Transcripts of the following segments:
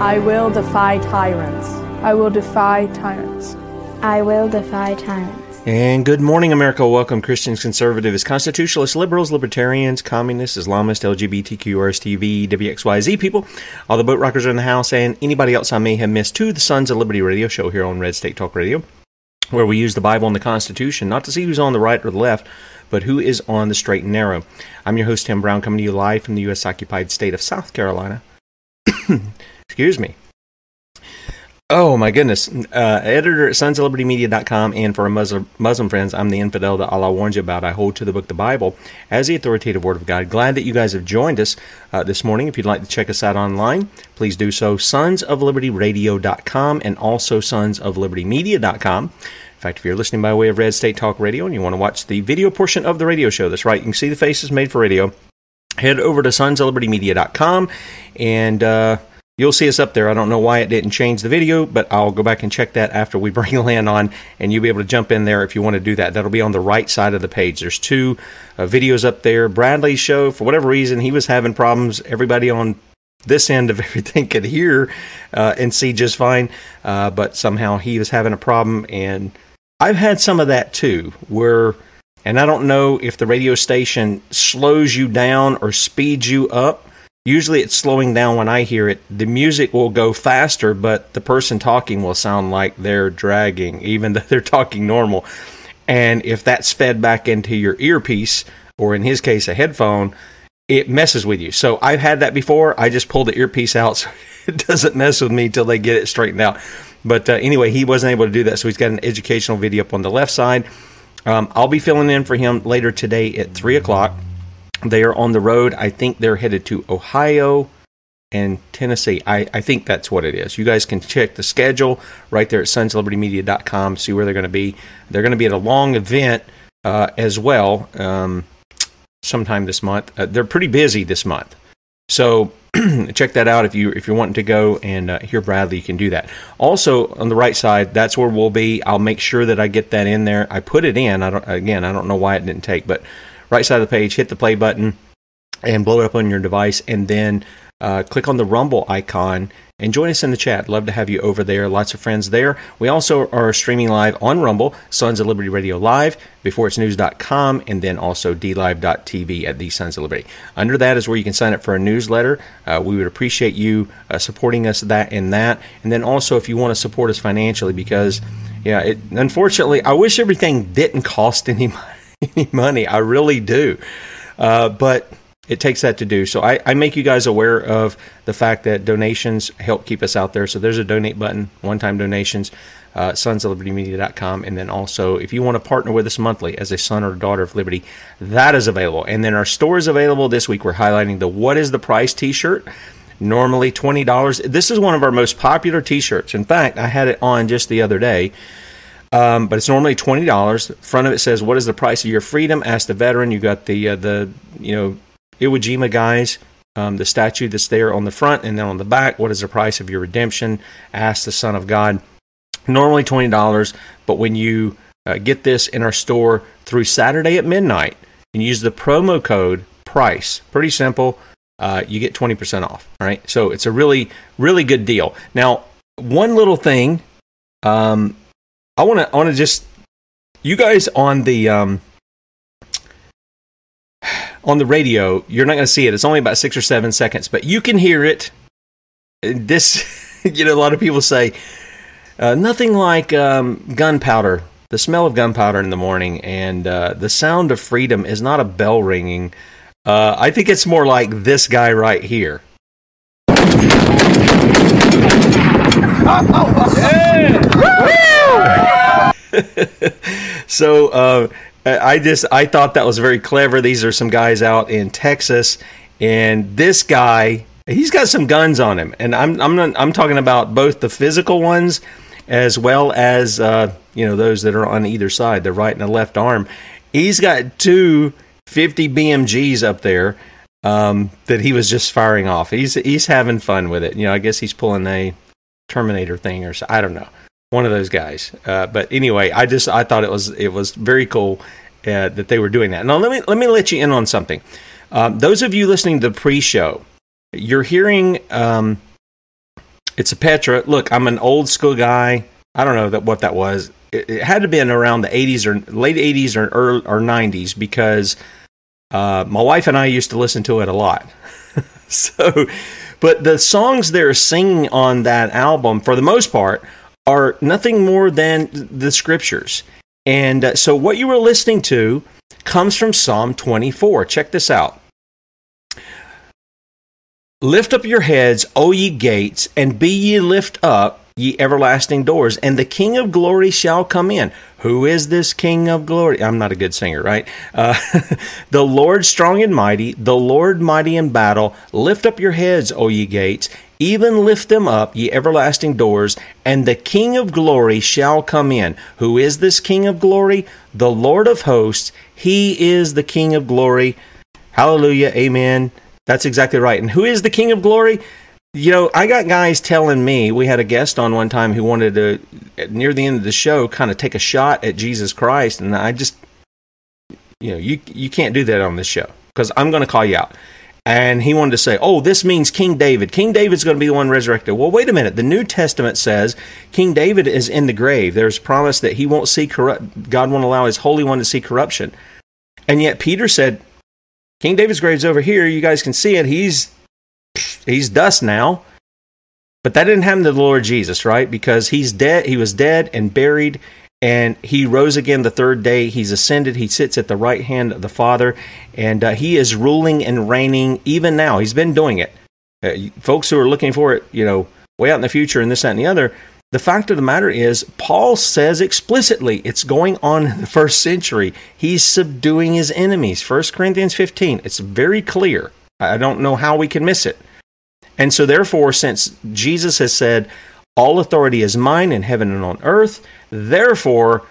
I will defy tyrants. I will defy tyrants. I will defy tyrants. And good morning, America. Welcome, Christians, conservatives, constitutionalists, liberals, libertarians, communists, Islamists, LGBTQ, RSTV, WXYZ people, all the boat rockers are in the house, and anybody else I may have missed to the Sons of Liberty radio show here on Red State Talk Radio, where we use the Bible and the Constitution not to see who's on the right or the left, but who is on the straight and narrow. I'm your host, Tim Brown, coming to you live from the U.S. occupied state of South Carolina. Excuse me. Oh my goodness. Uh, editor at sons of liberty media.com and for our Muslim, Muslim friends, I'm the infidel that Allah warns you about. I hold to the book, the Bible, as the authoritative word of God. Glad that you guys have joined us uh, this morning. If you'd like to check us out online, please do so. Sons of Liberty Radio.com and also Sons of Liberty Media.com. In fact, if you're listening by way of Red State Talk Radio and you want to watch the video portion of the radio show, that's right, you can see the faces made for radio. Head over to sons of liberty media.com and uh, You'll see us up there. I don't know why it didn't change the video, but I'll go back and check that after we bring Lynne on, and you'll be able to jump in there if you want to do that. That'll be on the right side of the page. There's two uh, videos up there. Bradley's show, for whatever reason, he was having problems. Everybody on this end of everything could hear uh, and see just fine, uh, but somehow he was having a problem, and I've had some of that too, where. And I don't know if the radio station slows you down or speeds you up usually it's slowing down when I hear it. The music will go faster, but the person talking will sound like they're dragging, even though they're talking normal. And if that's fed back into your earpiece, or in his case, a headphone, it messes with you. So I've had that before. I just pull the earpiece out so it doesn't mess with me till they get it straightened out. But uh, anyway, he wasn't able to do that. So he's got an educational video up on the left side. Um, I'll be filling in for him later today at 3 o'clock. They are on the road. I think they're headed to Ohio and Tennessee. I, I think that's what it is. You guys can check the schedule right there at sonslibertymedia.com, see where they're going to be. They're going to be at a long event uh, as well um, sometime this month. Uh, they're pretty busy this month. So check that out if you if you're wanting to go and uh, hear Bradley, you can do that. Also on the right side, that's where we'll be. I'll make sure that I get that in there. I put it in. I don't again. I don't know why it didn't take, but right side of the page, hit the play button and blow it up on your device, and then uh, click on the Rumble icon and join us in the chat. Love to have you over there. Lots of friends there. We also are streaming live on Rumble, Sons of Liberty Radio Live, beforeitsnews.com, and then also dlive.tv at the Sons of Liberty. Under that is where you can sign up for a newsletter. Uh, we would appreciate you uh, supporting us that and that. And then also if you want to support us financially, because yeah, it, unfortunately, I wish everything didn't cost any, any money. I really do. Uh, but it takes that to do. So I, I, make you guys aware of the fact that donations help keep us out there. So there's a donate button, one time donations, uh, sons of liberty media.com. And then also, if you want to partner with us monthly as a son or daughter of liberty, that is available. And then our store is available this week. We're highlighting the What is the Price t shirt. Normally $20. This is one of our most popular t shirts. In fact, I had it on just the other day. Um, but it's normally twenty dollars. Front of it says, "What is the price of your freedom?" Ask the veteran. You got the uh, the you know Iwo Jima guys, um, the statue that's there on the front and then on the back. What is the price of your redemption? Ask the Son of God. Normally $20, but when you uh, get this in our store through Saturday at midnight and use the promo code PRICE, pretty simple, uh, you get 20% off. All right. So it's a really, really good deal. Now, one little thing, um, I want to, I want to just, you guys on the, um, on the radio, you're not going to see it. It's only about six or seven seconds, but you can hear it. This, you know, a lot of people say uh, nothing like um, gunpowder. The smell of gunpowder in the morning and uh, the sound of freedom is not a bell ringing. Uh, I think it's more like this guy right here. so uh, I just I thought that was very clever. These are some guys out in Texas, and this guy he's got some guns on him, and I'm I'm not, I'm talking about both the physical ones as well as uh, you know those that are on either side, the right and the left arm. He's got two 50 BMGs up there um, that he was just firing off. He's he's having fun with it. You know, I guess he's pulling a Terminator thing or so, I don't know one of those guys. Uh, but anyway, I just I thought it was it was very cool uh, that they were doing that. Now let me let me let you in on something. Um, those of you listening to the pre-show, you're hearing um, it's a Petra. Look, I'm an old school guy. I don't know that what that was. It, it had to been around the 80s or late 80s or early, or 90s because uh, my wife and I used to listen to it a lot. so, but the songs they're singing on that album, for the most part, are nothing more than the scriptures. And uh, so what you were listening to comes from Psalm 24. Check this out. Lift up your heads, O ye gates, and be ye lift up, ye everlasting doors, and the King of glory shall come in. Who is this King of glory? I'm not a good singer, right? Uh, the Lord strong and mighty, the Lord mighty in battle. Lift up your heads, O ye gates, even lift them up, ye everlasting doors, and the King of glory shall come in. Who is this King of glory? The Lord of hosts. He is the King of glory. Hallelujah. Amen. That's exactly right. And who is the King of glory? You know, I got guys telling me, we had a guest on one time who wanted to, near the end of the show, kind of take a shot at Jesus Christ. And I just, you know, you, you can't do that on this show because I'm going to call you out. And he wanted to say, oh, this means King David. King David's going to be the one resurrected. Well, wait a minute. The New Testament says King David is in the grave. There's promise that he won't see corrupt, God won't allow his Holy One to see corruption. And yet Peter said, King David's grave's over here. You guys can see it. He's he's dust now. But that didn't happen to the Lord Jesus, right? Because he's dead. He was dead and buried, and he rose again the third day. He's ascended. He sits at the right hand of the Father, and uh, he is ruling and reigning even now. He's been doing it. Uh, folks who are looking for it, you know, way out in the future and this, that, and the other. The fact of the matter is, Paul says explicitly it's going on in the first century. He's subduing his enemies. 1 Corinthians 15. It's very clear. I don't know how we can miss it. And so, therefore, since Jesus has said, All authority is mine in heaven and on earth, therefore,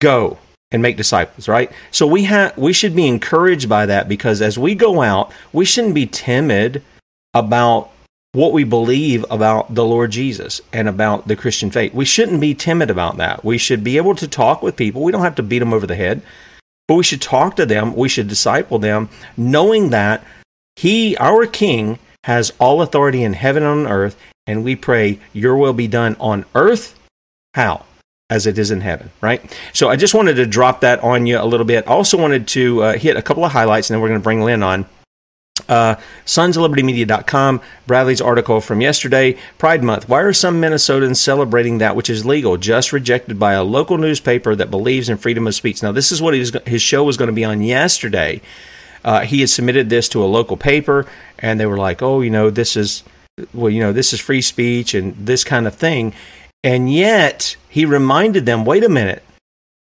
go and make disciples, right? So we have we should be encouraged by that because as we go out, we shouldn't be timid about what we believe about the Lord Jesus and about the Christian faith. We shouldn't be timid about that. We should be able to talk with people. We don't have to beat them over the head, but we should talk to them. We should disciple them, knowing that He, our King, has all authority in heaven and on earth, and we pray, Your will be done on earth. How? As it is in heaven, right? So I just wanted to drop that on you a little bit. I Also wanted to uh, hit a couple of highlights, and then we're going to bring Lynne on. Uh, sonsoflibertymedia.com, Bradley's article from yesterday, Pride Month. Why are some Minnesotans celebrating that which is legal, just rejected by a local newspaper that believes in freedom of speech? Now, this is what his, his show was going to be on yesterday. Uh, he had submitted this to a local paper, and they were like, oh, you know, this is, well, you know, this is free speech and this kind of thing. And yet, he reminded them, wait a minute,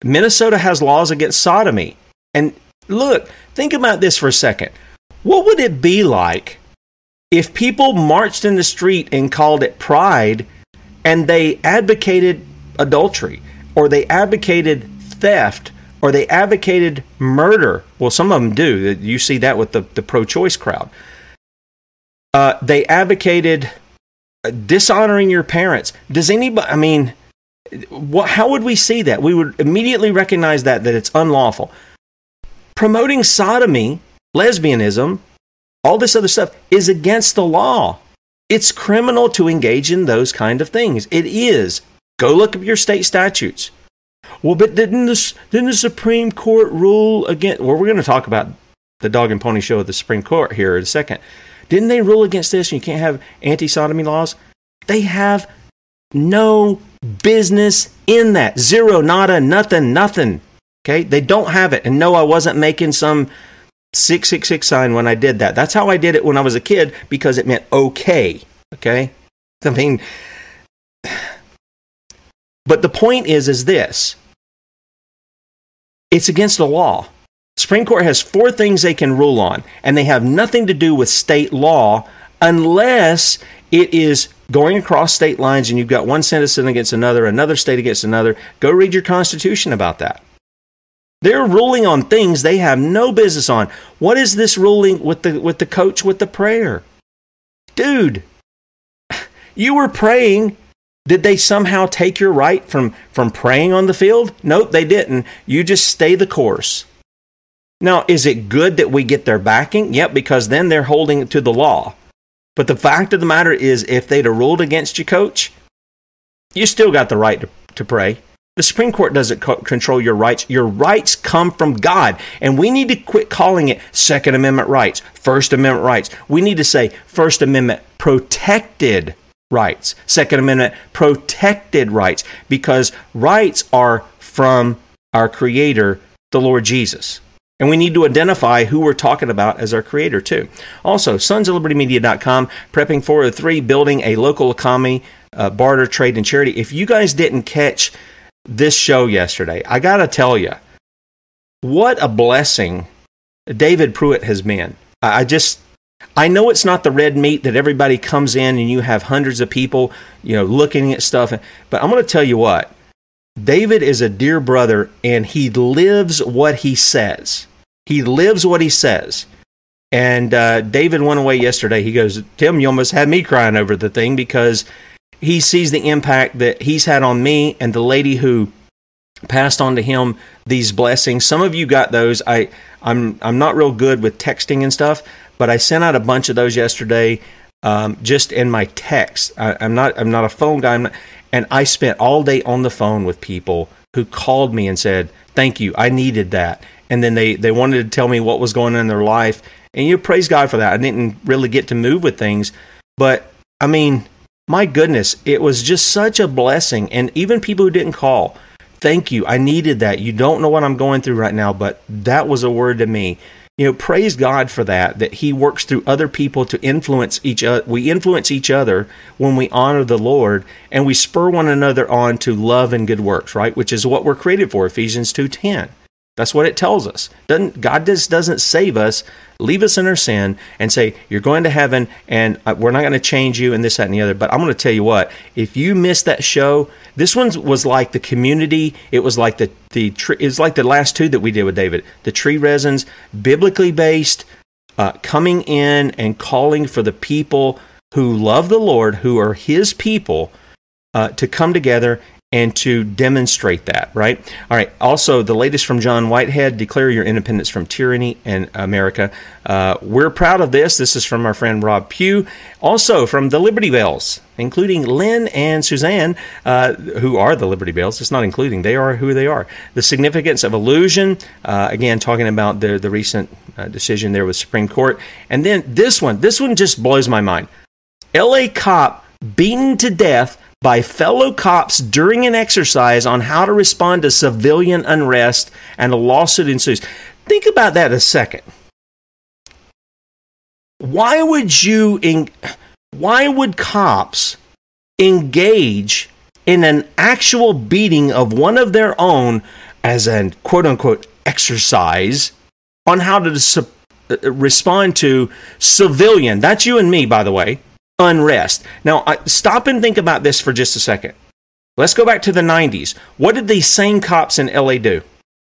Minnesota has laws against sodomy. And look, think about this for a second. What would it be like if people marched in the street and called it pride and they advocated adultery or they advocated theft or they advocated murder? Well, some of them do. You see that with the, the pro choice crowd. Uh, they advocated dishonoring your parents. Does anybody, I mean, what, how would we see that? We would immediately recognize that, that it's unlawful. Promoting sodomy lesbianism, all this other stuff is against the law. It's criminal to engage in those kind of things. It is. Go look up your state statutes. Well, but didn't the, didn't the Supreme Court rule against? Well, we're going to talk about the dog and pony show of the Supreme Court here in a second. Didn't they rule against this? And you can't have anti sodomy laws. They have no business in that. Zero, nada, nothing, nothing. Okay, they don't have it. And no, I wasn't making some 666 sign when I did that. That's how I did it when I was a kid because it meant okay. Okay? I mean, but the point is, is this it's against the law. Supreme Court has four things they can rule on, and they have nothing to do with state law unless it is going across state lines and you've got one citizen against another, another state against another. Go read your Constitution about that. They're ruling on things they have no business on. What is this ruling with the with the coach with the prayer? Dude, you were praying. Did they somehow take your right from from praying on the field? Nope, they didn't. You just stay the course. Now, is it good that we get their backing? Yep, because then they're holding to the law. But the fact of the matter is, if they'd have ruled against you, coach, you still got the right to, to pray. The Supreme Court doesn't co- control your rights. Your rights come from God. And we need to quit calling it Second Amendment rights, First Amendment rights. We need to say First Amendment protected rights, Second Amendment protected rights, because rights are from our Creator, the Lord Jesus. And we need to identify who we're talking about as our creator, too. Also, sons of libertymedia.com, prepping for the three, building a local economy, uh, barter, trade, and charity. If you guys didn't catch this show yesterday. I got to tell you, what a blessing David Pruitt has been. I just, I know it's not the red meat that everybody comes in and you have hundreds of people, you know, looking at stuff. But I'm going to tell you what, David is a dear brother and he lives what he says. He lives what he says. And uh, David went away yesterday. He goes, Tim, you almost had me crying over the thing because he sees the impact that he's had on me and the lady who passed on to him these blessings. Some of you got those. I I'm I'm not real good with texting and stuff, but I sent out a bunch of those yesterday, um, just in my text. I, am not I'm not a phone guy, not, and I spent all day on the phone with people who called me and said, "Thank you, I needed that." And then they they wanted to tell me what was going on in their life, and you praise God for that. I didn't really get to move with things, but I mean my goodness, it was just such a blessing. And even people who didn't call, thank you. I needed that. You don't know what I'm going through right now, but that was a word to me. You know, praise God for that, that He works through other people to influence each other. We influence each other when we honor the Lord and we spur one another on to love and good works, right? Which is what we're created for, Ephesians 2.10. That's what it tells us. Doesn't God just doesn't save us, leave us in our sin, and say you're going to heaven, and uh, we're not going to change you, and this, that, and the other. But I'm going to tell you what: if you missed that show, this one was like the community. It was like the the it's like the last two that we did with David, the tree resins, biblically based, uh, coming in and calling for the people who love the Lord, who are His people, uh, to come together and to demonstrate that, right? All right. Also, the latest from John Whitehead declare your independence from tyranny in America. Uh, we're proud of this. This is from our friend Rob Pugh. Also, from the Liberty Bells, including Lynne and Suzanne, uh, who are the Liberty Bells. It's not including, they are who they are. The significance of illusion, uh, again, talking about the, the recent uh, decision there with Supreme Court. And then this one, this one just blows my mind. LA cop beaten to death by fellow cops during an exercise on how to respond to civilian unrest, and a lawsuit ensues. Think about that a second. Why would you, in, why would cops engage in an actual beating of one of their own as an quote unquote exercise on how to su- uh, respond to civilian, that's you and me, by the way, unrest. Now, stop and think about this for just a second. Let's go back to the 90s. What did these same cops in LA do?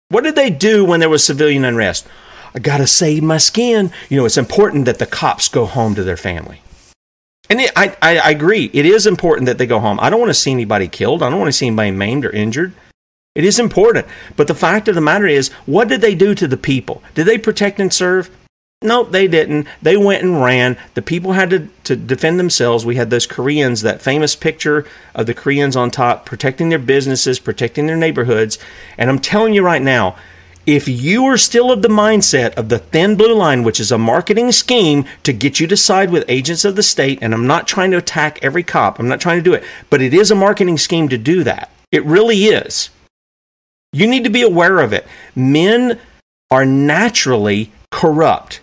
What did they do when there was civilian unrest? I got to save my skin. You know, it's important that the cops go home to their family. And it, I, I, I agree. It is important that they go home. I don't want to see anybody killed. I don't want to see anybody maimed or injured. It is important. But the fact of the matter is, what did they do to the people? Did they protect and serve? Nope, they didn't. They went and ran. The people had to, to defend themselves. We had those Koreans, that famous picture of the Koreans on top, protecting their businesses, protecting their neighborhoods. And I'm telling you right now, if you are still of the mindset of the thin blue line, which is a marketing scheme to get you to side with agents of the state, and I'm not trying to attack every cop, I'm not trying to do it, but it is a marketing scheme to do that. It really is. You need to be aware of it. Men are naturally corrupt.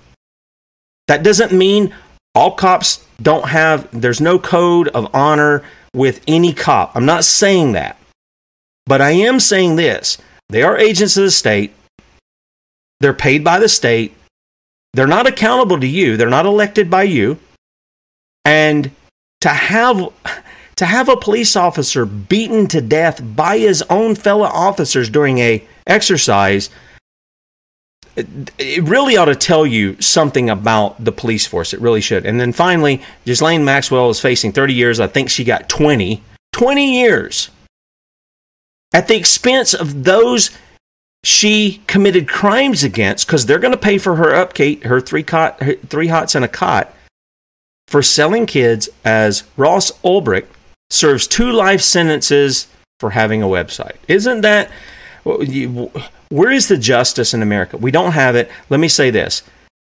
That doesn't mean all cops don't have, there's no code of honor with any cop. I'm not saying that. But I am saying this they are agents of the state, they're paid by the state, they're not accountable to you, they're not elected by you. And to have to have a police officer beaten to death by his own fellow officers during a exercise it really ought to tell you something about the police force. It really should. And then finally, Ghislaine Maxwell is facing 30 years. I think she got 20. 20 years at the expense of those she committed crimes against because they're going to pay for her upkeep, her three cot, her three hots and a cot for selling kids as Ross Ulbricht serves two life sentences for having a website. Isn't that where is the justice in America? We don't have it. Let me say this.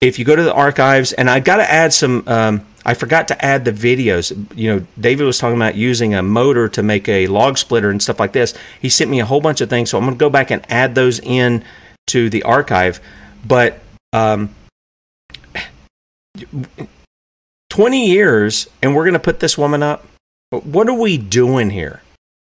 If you go to the archives, and I've got to add some, um, I forgot to add the videos. You know, David was talking about using a motor to make a log splitter and stuff like this. He sent me a whole bunch of things, so I'm going to go back and add those in to the archive. But um, 20 years, and we're going to put this woman up. What are we doing here?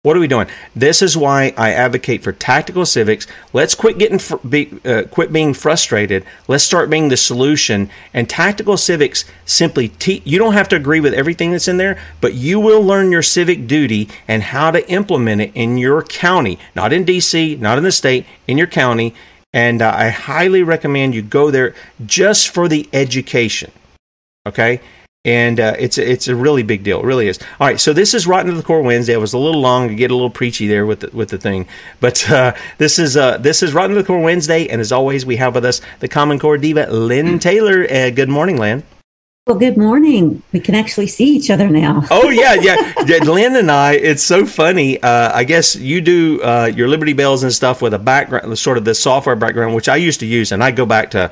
What are we doing? This is why I advocate for tactical civics. Let's quit getting fr- be, uh, quit being frustrated. Let's start being the solution. And tactical civics simply te- you don't have to agree with everything that's in there, but you will learn your civic duty and how to implement it in your county, not in DC, not in the state, in your county. And uh, I highly recommend you go there just for the education. Okay? And uh, it's it's a really big deal. It really is. All right, so this is Rotten to the Core Wednesday. It was a little long to get a little preachy there with the, with the thing, but uh, this is uh, this is Rotten to the Core Wednesday, and as always, we have with us the Common Core diva, Lynne Taylor. Uh, good morning, Lynne. Well, good morning. We can actually see each other now. oh yeah, yeah. Lynne and I. It's so funny. Uh, I guess you do uh, your Liberty Bells and stuff with a background, sort of the software background, which I used to use, and I go back to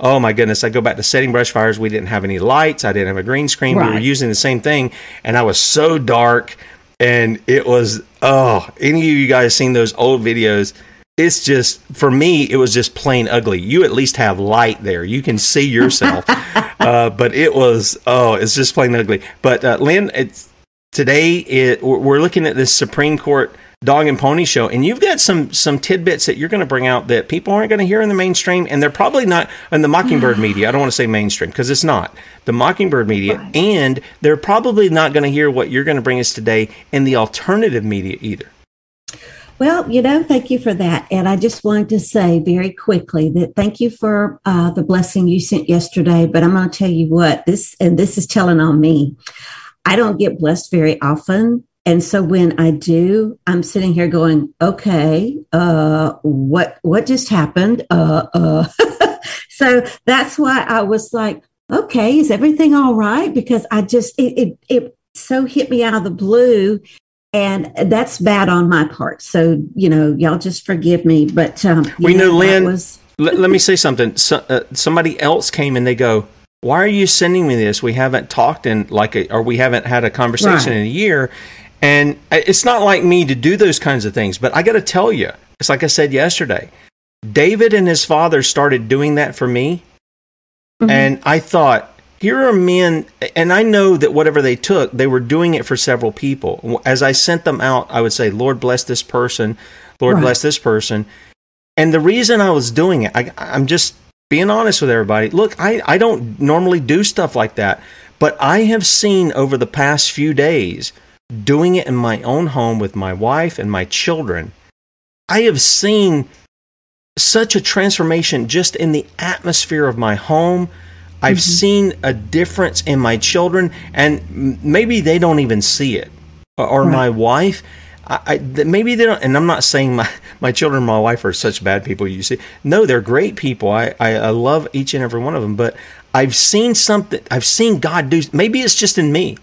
oh my goodness, I go back to setting brush fires. We didn't have any lights. I didn't have a green screen. Right. We were using the same thing, and I was so dark, and it was oh. Any of you guys seen those old videos? It's just for me, it was just plain ugly. You at least have light there; you can see yourself. uh, but it was oh, it's just plain ugly. But uh, Lynne, it's today. It we're looking at this Supreme Court dog and pony show and you've got some some tidbits that you're going to bring out that people aren't going to hear in the mainstream and they're probably not in the mockingbird media i don't want to say mainstream because it's not the mockingbird media right. and they're probably not going to hear what you're going to bring us today in the alternative media either well, you know, thank you for that. And I just wanted to say very quickly that thank you for uh, the blessing you sent yesterday. But I'm going to tell you what this, and this is telling on me. I don't get blessed very often And so when I do, I'm sitting here going, okay, uh, what what just happened? Uh, uh. so that's why I was like, okay, is everything all right? Because I just it, it it so hit me out of the blue and that's bad on my part. So you know, y'all just forgive me. But um, we know, know Lynne. Was... let, let, me say something. So, uh, somebody else came and they go, "Why are you sending me this? We haven't talked in like, a, or we haven't had a conversation right. in a year." And it's not like me to do those kinds of things, but I got to tell you, it's like I said yesterday. David and his father started doing that for me, mm-hmm. and I thought here are men, and I know that whatever they took, they were doing it for several people. As I sent them out, I would say, Lord bless this person, Lord right. bless this person. And the reason I was doing it, I, I'm just being honest with everybody. Look, I, I don't normally do stuff like that, but I have seen over the past few days doing it in my own home with my wife and my children. I have seen such a transformation just in the atmosphere of my home I've mm-hmm. seen a difference in my children, and maybe they don't even see it. Or, right. my wife, I, I, maybe they don't. And I'm not saying my, my children and my wife are such bad people. You see, no, they're great people. I, I, I love each and every one of them. But I've seen something. I've seen God do. Maybe it's just in me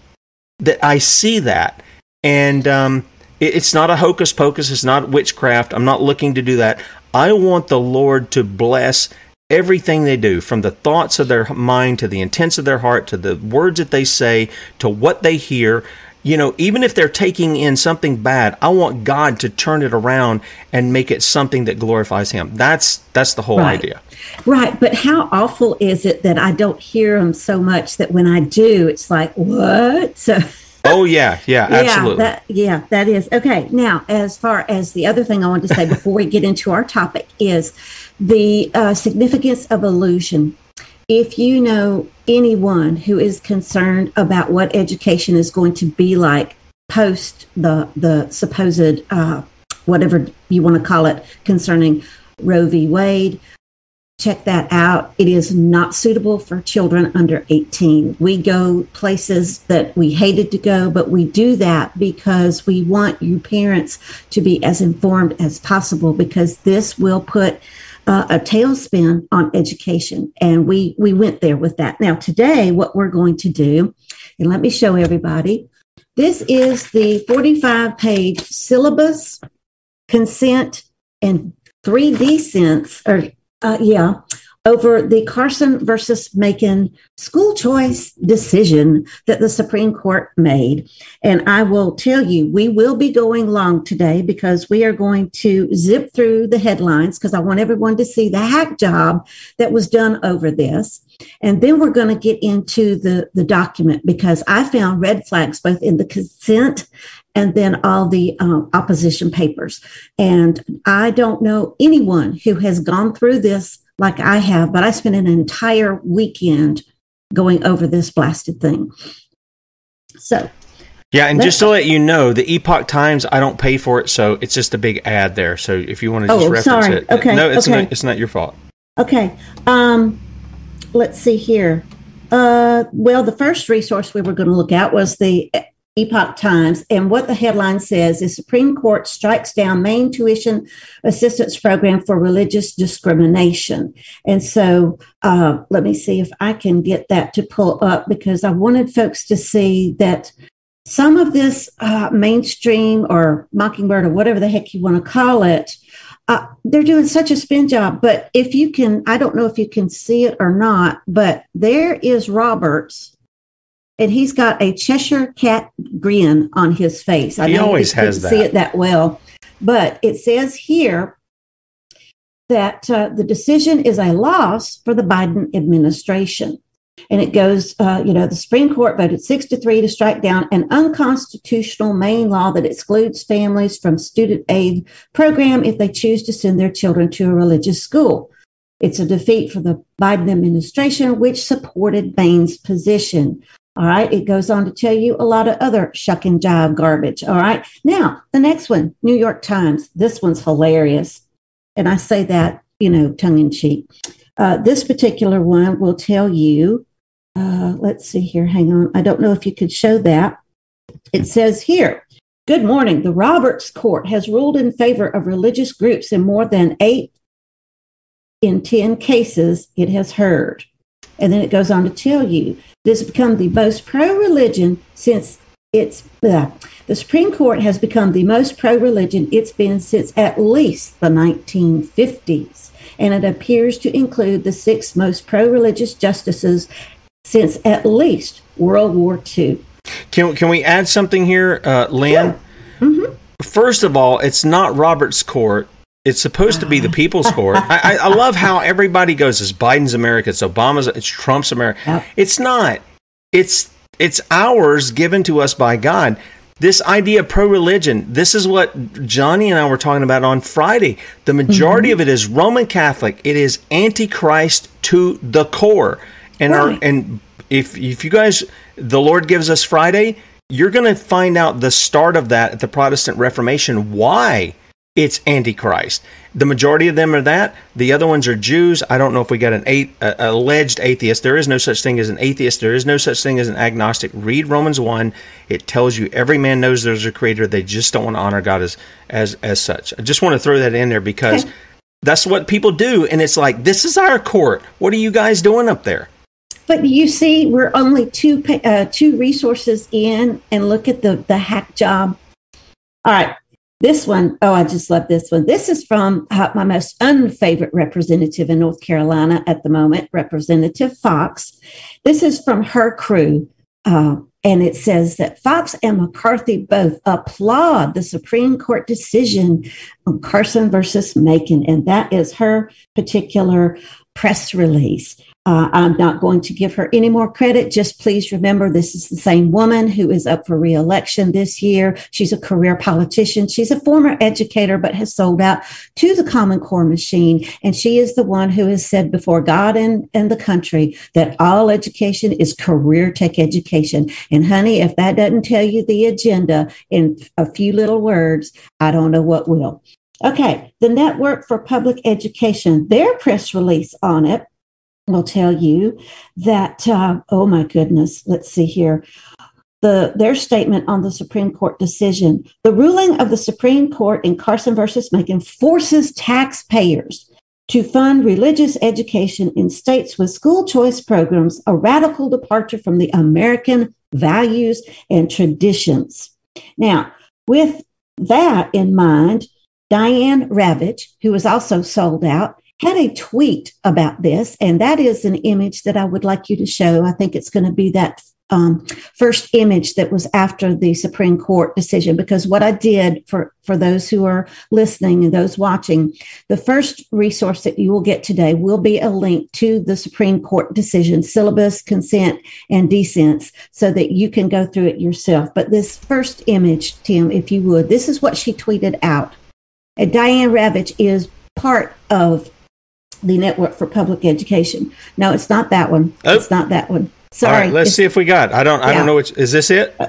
that I see that, and um, it, it's not a hocus pocus. It's not witchcraft. I'm not looking to do that. I want the Lord to bless everything they do, from the thoughts of their mind to the intents of their heart to the words that they say to what they hear. You know, even if they're taking in something bad, I want God to turn it around and make it something that glorifies Him. That's that's the whole right. idea. Right, but how awful is it that I don't hear them so much that when I do, it's like what? So. Oh yeah, yeah, absolutely. Yeah, that, yeah, that is okay. Now, as far as the other thing I want to say before we get into our topic is the uh, significance of illusion. If you know anyone who is concerned about what education is going to be like post the the supposed uh, whatever you want to call it concerning Roe v. Wade, check that out. It is not suitable for children under 18. We go places that we hated to go, but we do that because we want you parents to be as informed as possible because this will put uh, a tailspin on education. And we, we went there with that. Now, today, what we're going to do, and let me show everybody, this is the 45 page syllabus, consent, and 3D sense, or uh, yeah, over the Carson versus Makin school choice decision that the Supreme Court made. And I will tell you, we will be going long today because we are going to zip through the headlines because I want everyone to see the hack job that was done over this. And then we're going to get into the, the document because I found red flags both in the consent and then all the um, opposition papers. And I don't know anyone who has gone through this like I have, but I spent an entire weekend going over this blasted thing. So, yeah, and just to let you know, the Epoch Times, I don't pay for it, so it's just a big ad there. So if you want to just oh, reference sorry. it, okay, no, it's okay. not. It's not your fault. Okay. Um, let's see here. Uh, well, the first resource we were going to look at was the Epoch Times. And what the headline says is Supreme Court strikes down Maine tuition assistance program for religious discrimination. And so uh, let me see if I can get that to pull up because I wanted folks to see that some of this uh, mainstream or mockingbird or whatever the heck you want to call it. Uh, they're doing such a spin job, but if you can, I don't know if you can see it or not, but there is Roberts and he's got a Cheshire cat grin on his face. I he always has that. See it that well, but it says here that uh, the decision is a loss for the Biden administration. And it goes, uh, you know, the Supreme Court voted six to three to strike down an unconstitutional Maine law that excludes families from student aid program if they choose to send their children to a religious school. It's a defeat for the Biden administration, which supported Maine's position. All right. It goes on to tell you a lot of other shuck and jive garbage. All right. Now, the next one, New York Times. This one's hilarious. And I say that, you know, tongue in cheek. Uh, this particular one will tell you, uh, let's see here. Hang on. I don't know if you could show that. It says here Good morning. The Roberts Court has ruled in favor of religious groups in more than eight in 10 cases it has heard. And then it goes on to tell you this has become the most pro religion since it's uh, the Supreme Court has become the most pro religion it's been since at least the 1950s. And it appears to include the six most pro religious justices since at least World War II. Can, can we add something here, uh, Lynne? Yeah. Mm-hmm. First of all, it's not Robert's court. It's supposed to be the people's court. I, I, love how everybody goes, it's Biden's America, it's Obama's, it's Trump's America. It's not. It's it's ours given to us by God. This idea of pro religion, this is what Johnny and I were talking about on Friday. The majority mm-hmm. of it is Roman Catholic. It is antichrist to the core. And right. our and if if you guys the Lord gives us Friday, you're going to find out the start of that at the Protestant Reformation why it's antichrist. The majority of them are that. The other ones are Jews. I don't know if we got an eight, uh, alleged atheist. There is no such thing as an atheist. There is no such thing as an agnostic. Read Romans one. It tells you every man knows there's a creator. They just don't want to honor God as as as such. I just want to throw that in there because okay. that's what people do, and it's like this is our court. What are you guys doing up there? But you see, we're only two uh, two resources in, and look at the the hack job. All right, this one, oh, I just love this one. This is from uh, my most unfavorite representative in North Carolina at the moment, Representative Foxx. This is from her crew. Uh, and it says that Foxx and McCarthy both applaud the Supreme Court decision on Carson versus Makin. And that is her particular press release. Uh, I'm not going to give her any more credit. Just please remember this is the same woman who is up for reelection this year. She's a career politician. She's a former educator, but has sold out to the Common Core machine. And she is the one who has said before God and, and the country that all education is career tech education. And honey, if that doesn't tell you the agenda in a few little words, I don't know what will. Okay, the Network for Public Education, their press release on it will tell you that, uh, oh my goodness, let's see here. The, their statement on the Supreme Court decision. The ruling of the Supreme Court in Carson versus Makin forces taxpayers to fund religious education in states with school choice programs, a radical departure from the American values and traditions. Now, with that in mind, Diane Ravitch, who was also sold out, had a tweet about this, and that is an image that I would like you to show. I think it's going to be that um, first image that was after the Supreme Court decision. Because what I did for for those who are listening and those watching, the first resource that you will get today will be a link to the Supreme Court decision, syllabus, consent, and dissents, so that you can go through it yourself. But this first image, Tim, if you would, this is what she tweeted out. And Diane Ravitch is part of the Network for Public Education. No, it's not that one. Oh. It's not that one. Sorry. let's see if we got. I don't. I don't know which. Is this it? Uh,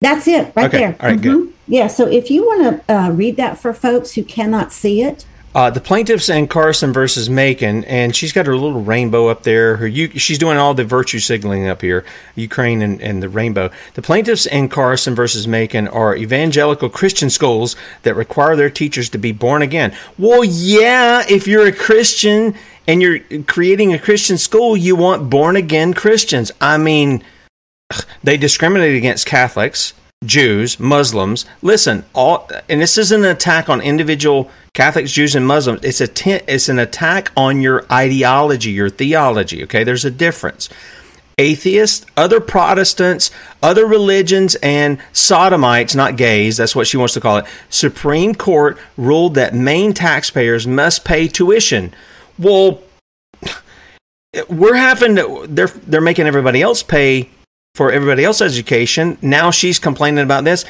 that's it right okay. there. All right, mm-hmm. good. Yeah. So if you want to uh, read that for folks who cannot see it, uh, the plaintiffs and Carson versus Makin, and she's got her little rainbow up there. Her she's doing all the virtue signaling up here, Ukraine and, and the rainbow. The plaintiffs and Carson versus Makin are evangelical Christian schools that require their teachers to be born again. Well, yeah, if you're a Christian and you're creating a Christian school, you want born again Christians. I mean, they discriminate against Catholics. Jews, Muslims. Listen, all and this isn't an attack on individual Catholics, Jews, and Muslims. It's a a t- it's an attack on your ideology, your theology. Okay, there's a difference. Atheists, other Protestants, other religions, and sodomites, not gays, that's what she wants to call it. Supreme Court ruled that Maine taxpayers must pay tuition. Well, we're having to, they're they're making everybody else pay for everybody else's education. Now she's complaining about this.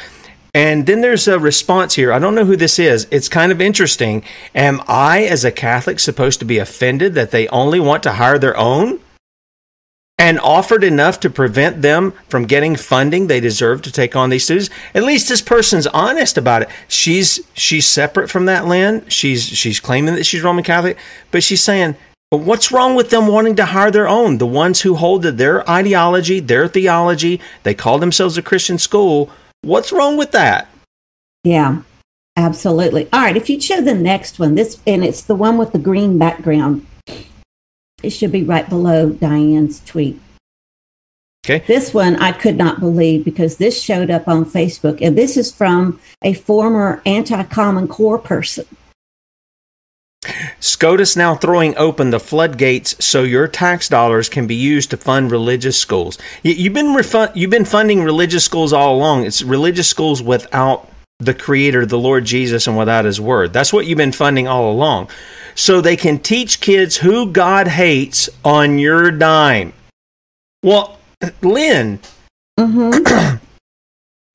And then there's a response here. I don't know who this is. It's kind of interesting. Am I, as a Catholic, supposed to be offended that they only want to hire their own? And offered enough to prevent them from getting funding they deserve to take on these students. At least this person's honest about it. She's she's separate from that land. She's she's claiming that she's Roman Catholic, but she's saying but what's wrong with them wanting to hire their own? The ones who hold to their ideology, their theology, they call themselves a Christian school. What's wrong with that? Yeah, absolutely. All right, if you show the next one, this and it's the one with the green background. It should be right below Diane's tweet. Okay. This one I could not believe because this showed up on Facebook, and this is from a former anti Common Core person. SCOTUS now throwing open the floodgates so your tax dollars can be used to fund religious schools. You, have been refund, you've been funding religious schools all along. It's religious schools without the Creator, the Lord Jesus, and without His Word. That's what you've been funding all along. So they can teach kids who God hates on your dime. Well, Lynne, mm-hmm.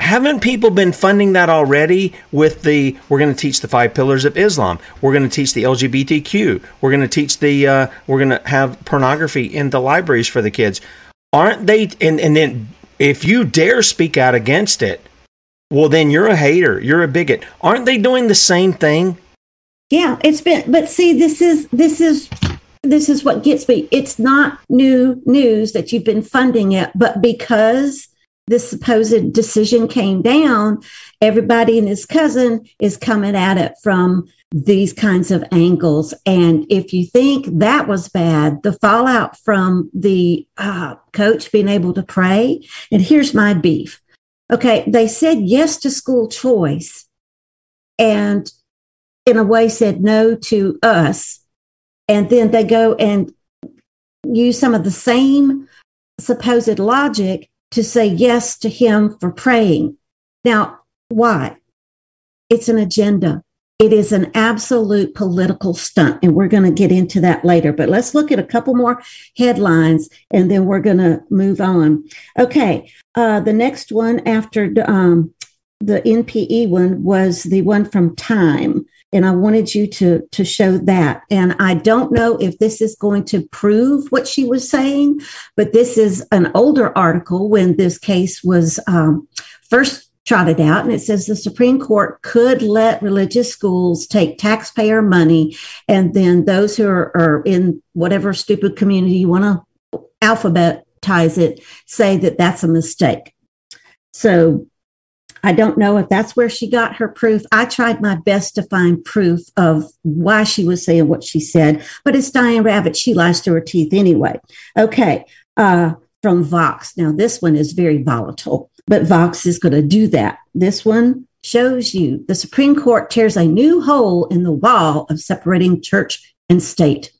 haven't people been funding that already with the we're going to teach the five pillars of islam. We're going to teach the lgbtq we're going to teach the uh, we're going to have pornography in the libraries for the kids. Aren't they and, and then if you dare speak out against it well then you're a hater. You're a bigot. Aren't they doing the same thing? Yeah it's been but see this is this is this is what gets me. It's not new news that you've been funding it but because this supposed decision came down, everybody and his cousin is coming at it from these kinds of angles. And if you think that was bad, the fallout from the uh, coach being able to pray, and here's my beef. Okay, they said yes to school choice and in a way said no to us. And then they go and use some of the same supposed logic to say yes to him for praying. Now, why? It's an agenda. It is an absolute political stunt, and we're going to get into that later. But let's look at a couple more headlines, and then we're going to move on. Okay, uh, the next one after um, the NPE one was the one from Time and I wanted you to to show that. And I don't know if this is going to prove what she was saying, but this is an older article when this case was um, first trotted out, and it says the Supreme Court could let religious schools take taxpayer money, and then those who are, are in whatever stupid community you want to alphabetize it say that that's a mistake. So I don't know if that's where she got her proof. I tried my best to find proof of why she was saying what she said, but it's Diane Ravitch. She lies to her teeth anyway. Okay. Uh, from Vox. Now, this one is very volatile, but Vox is going to do that. This one shows you the Supreme Court tears a new hole in the wall of separating church and state.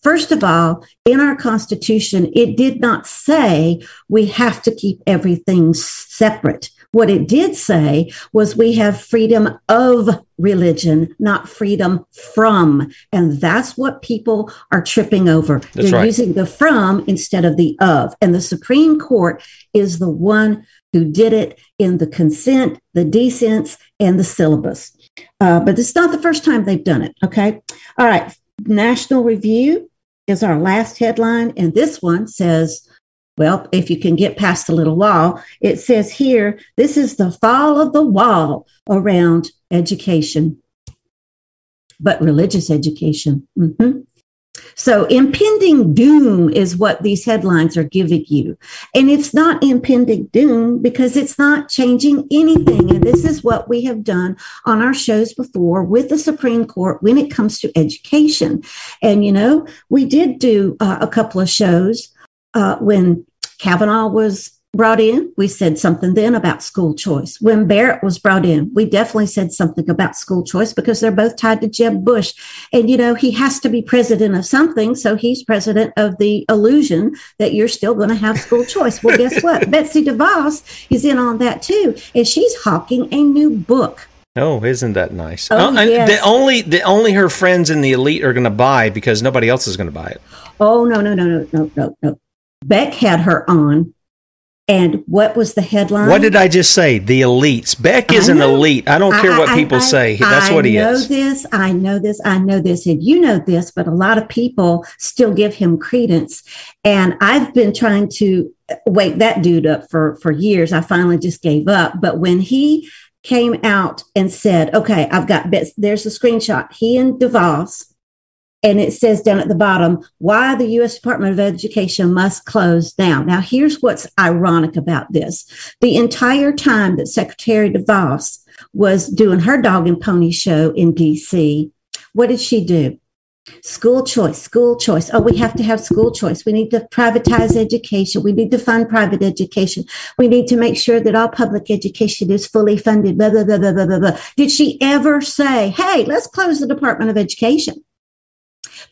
First of all, in our Constitution, it did not say we have to keep everything separate. What it did say was we have freedom of religion, not freedom from. And that's what people are tripping over. That's They're right. using the from instead of the of. And the Supreme Court is the one who did it in the consent, the dissents, and the syllabus. Uh, but it's not the first time they've done it. Okay. All right. National Review is our last headline. And this one says, well, if you can get past the little wall, it says here, this is the fall of the wall around education, but religious education. Mm-hmm. So, impending doom is what these headlines are giving you. And it's not impending doom because it's not changing anything. And this is what we have done on our shows before with the Supreme Court when it comes to education. And, you know, we did do uh, a couple of shows uh, when Kavanaugh was brought in, we said something then about school choice. When Barrett was brought in, we definitely said something about school choice because they're both tied to Jeb Bush. And, you know, he has to be president of something. So he's president of the illusion that you're still going to have school choice. Well, guess what? Betsy DeVos is in on that too. And she's hawking a new book. Oh, isn't that nice? Oh, and yes. the only the only her friends in the elite are going to buy because nobody else is going to buy it. Oh, no, no, no, no, no, no, no. Beck had her on. And what was the headline? What did I just say? The elites. Beck is an elite. I don't care I- what I- people I- say. That's what he is. I know this. I know this. I know this. And you know this, but a lot of people still give him credence. And I've been trying to wake that dude up for, for years. I finally just gave up. But when he came out and said, okay, I've got bits, there's a screenshot. He and DeVos, and it says down at the bottom why the U.S. Department of Education must close down. Now, here's what's ironic about this: the entire time that Secretary DeVos was doing her dog and pony show in DC, what did she do? School choice, school choice. Oh, we have to have school choice. We need to privatize education. We need to fund private education. We need to make sure that all public education is fully funded. Blah, blah, blah, blah, blah, blah. Did she ever say, hey, let's close the Department of Education?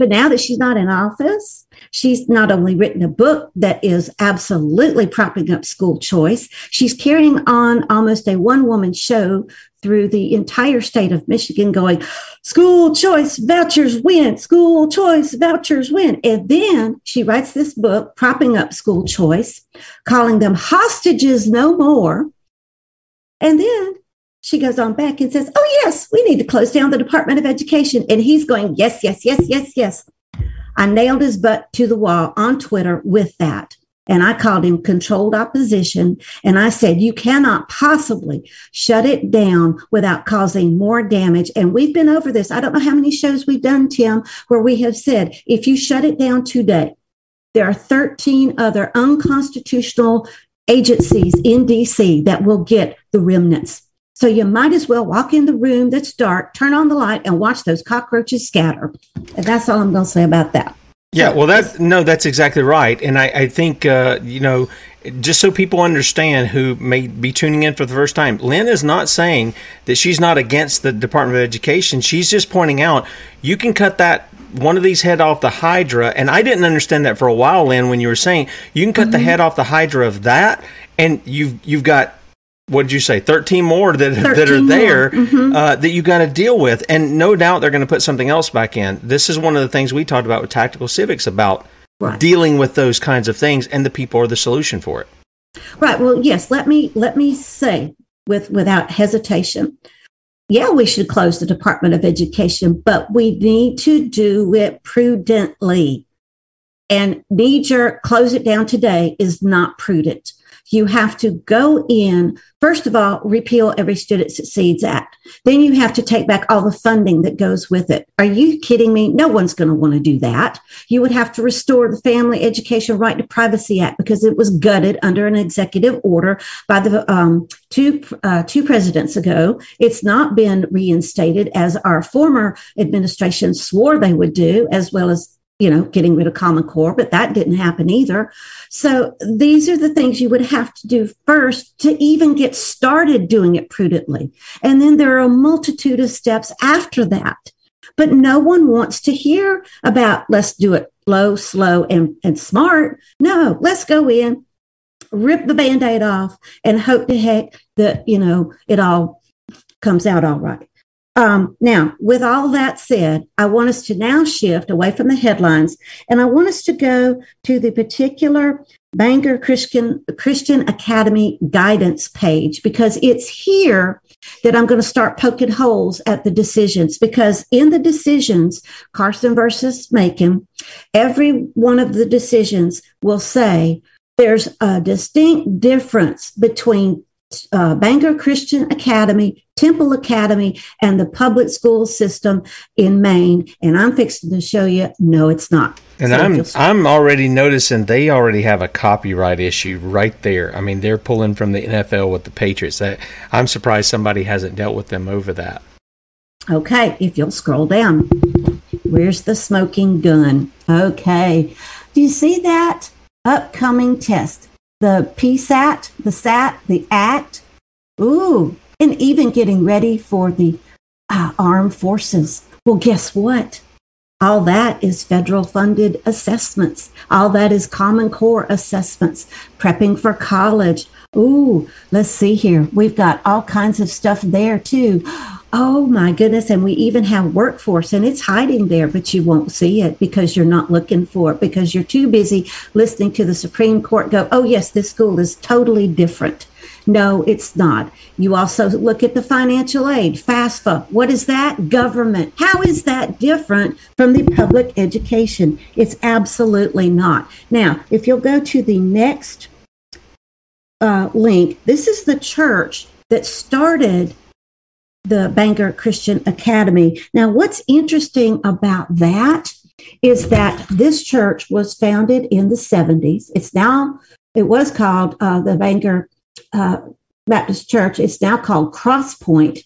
But now that she's not in office, she's not only written a book that is absolutely propping up school choice, she's carrying on almost a one woman show through the entire state of Michigan going, school choice vouchers win, school choice vouchers win. And then she writes this book propping up school choice, calling them hostages no more. And then she goes on back and says, Oh, yes, we need to close down the Department of Education. And he's going, Yes, yes, yes, yes, yes. I nailed his butt to the wall on Twitter with that. And I called him controlled opposition. And I said, You cannot possibly shut it down without causing more damage. And we've been over this. I don't know how many shows we've done, Tim, where we have said, if you shut it down today, there are 13 other unconstitutional agencies in DC that will get the remnants. So you might as well walk in the room that's dark, turn on the light, and watch those cockroaches scatter. And that's all I'm going to say about that. Yeah, well, that's no, that's exactly right, and I, I think uh, you know, just so people understand who may be tuning in for the first time, Lynne is not saying that she's not against the Department of Education. She's just pointing out you can cut that one of these head off the Hydra, and I didn't understand that for a while, Lynne, when you were saying you can cut mm-hmm. the head off the Hydra of that, and you've you've got what did you say 13 more that, 13 that are there mm-hmm. uh, that you got to deal with. And no doubt they're going to put something else back in. This is one of the things we talked about with tactical civics about right. dealing with those kinds of things and the people are the solution for it. Right. Well yes let me let me say with without hesitation yeah we should close the department of education but we need to do it prudently. And knee jerk close it down today is not prudent you have to go in, first of all, repeal every Student Succeeds Act. Then you have to take back all the funding that goes with it. Are you kidding me? No one's going to want to do that. You would have to restore the Family Education Right to Privacy Act because it was gutted under an executive order by the um, two, uh, two presidents ago. It's not been reinstated as our former administration swore they would do, as well as you know, getting rid of Common Core, but that didn't happen either. So these are the things you would have to do first to even get started doing it prudently. And then there are a multitude of steps after that. But no one wants to hear about let's do it low, slow, and, and smart. No, let's go in, rip the band aid off, and hope to heck that, you know, it all comes out all right. Um, now, with all that said, I want us to now shift away from the headlines and I want us to go to the particular Bangor Christian, Christian Academy guidance page because it's here that I'm going to start poking holes at the decisions because in the decisions, Carson versus Makin, every one of the decisions will say there's a distinct difference between uh, Bangor Christian Academy, Temple Academy, and the public school system in Maine. And I'm fixing to show you, no, it's not. And so I'm I'm already noticing they already have a copyright issue right there. I mean, they're pulling from the NFL with the Patriots. That I'm surprised somebody hasn't dealt with them over that. Okay, if you'll scroll down, where's the smoking gun? Okay, do you see that upcoming test? the PSAT, the SAT, the ACT. Ooh, and even getting ready for the uh, armed forces. Well, guess what? All that is federal funded assessments. All that is Common Core assessments, prepping for college. Ooh, let's see here. We've got all kinds of stuff there too. Oh my goodness. And we even have workforce and it's hiding there, but you won't see it because you're not looking for it because you're too busy listening to the Supreme Court go, oh, yes, this school is totally different. No, it's not. You also look at the financial aid, FAFSA. What is that? Government. How is that different from the public education? It's absolutely not. Now, if you'll go to the next uh, link, this is the church that started the Bangor Christian Academy. Now, what's interesting about that is that this church was founded in the 70s. It's now, it was called uh, the Bangor uh, Baptist Church. It's now called Cross Point.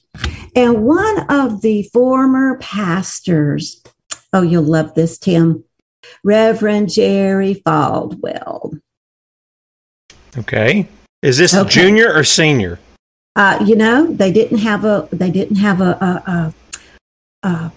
And one of the former pastors, oh, you'll love this, Tim, Reverend Jerry Falwell. Okay. Is this okay. junior or senior? Uh, you know, they didn't have a, they didn't have a, a, a, a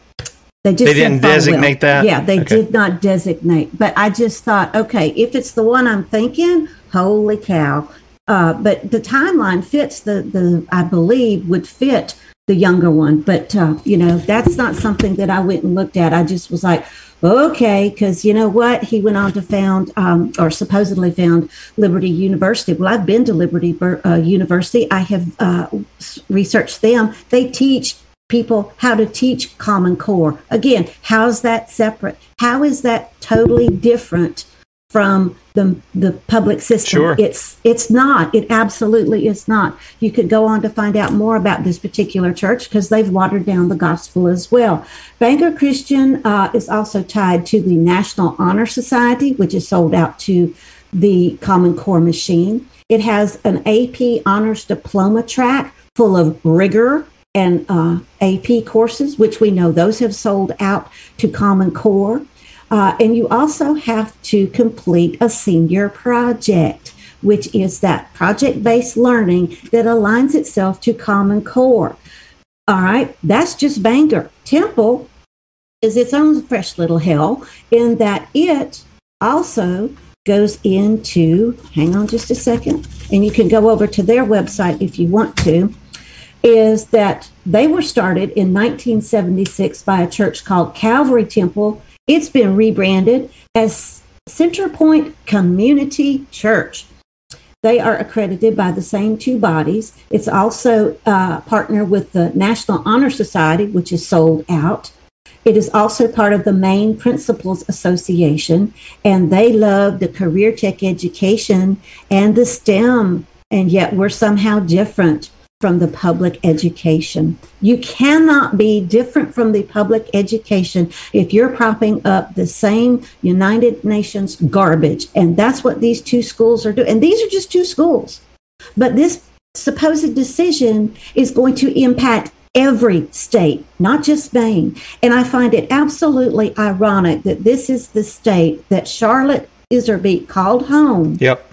they just they didn't designate that. Yeah, they okay. did not designate. But I just thought, okay, if it's the one I'm thinking, holy cow! Uh, but the timeline fits the the I believe would fit the younger one. But uh, you know, that's not something that I went and looked at. I just was like, okay, because you know what? He went on to found um, or supposedly found Liberty University. Well, I've been to Liberty uh, University. I have uh, researched them. They teach people how to teach Common Core. Again, how's that separate? How is that totally different from the the public system? Sure. It's it's not. It absolutely is not. You could go on to find out more about this particular church because they've watered down the gospel as well. Bangor Christian uh, is also tied to the National Honor Society, which is sold out to the Common Core machine. It has an AP Honors Diploma track full of rigor and uh, AP courses, which we know those have sold out to Common Core. Uh, and you also have to complete a senior project, which is that project based learning that aligns itself to Common Core. All right, that's just Bangor. Temple is its own fresh little hell in that it also goes into, hang on just a second, and you can go over to their website if you want to is that they were started in 1976 by a church called Calvary Temple. It's been rebranded as Centerpoint Community Church. They are accredited by the same two bodies. It's also uh, partnered with the National Honor Society, which is sold out. It is also part of the Maine Principals Association, and they love the career tech education and the STEM, and yet we're somehow different from the public education. You cannot be different from the public education if you're propping up the same United Nations garbage. And that's what these two schools are doing. And these are just two schools. But this supposed decision is going to impact every state, not just Maine. And I find it absolutely ironic that this is the state that Charlotte Iserbyt called home. Yep.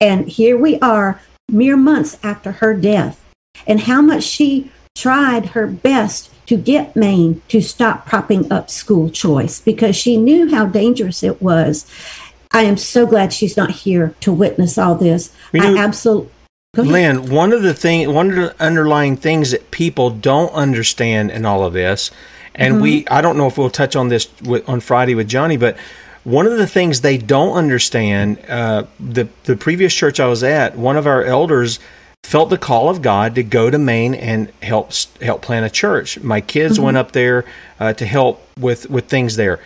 And here we are, mere months after her death and how much she tried her best to get Maine to stop propping up school choice because she knew how dangerous it was. I am so glad she's not here to witness all this. You know, I absolutely. Lynne, one of the thing, one of the underlying things that people don't understand in all of this, and mm-hmm. we, I don't know if we'll touch on this with, on Friday with Johnny, but one of the things they don't understand, uh, the the previous church I was at, one of our elders felt the call of God to go to Maine and help help plant a church. My kids mm-hmm. went up there uh, to help with with things there.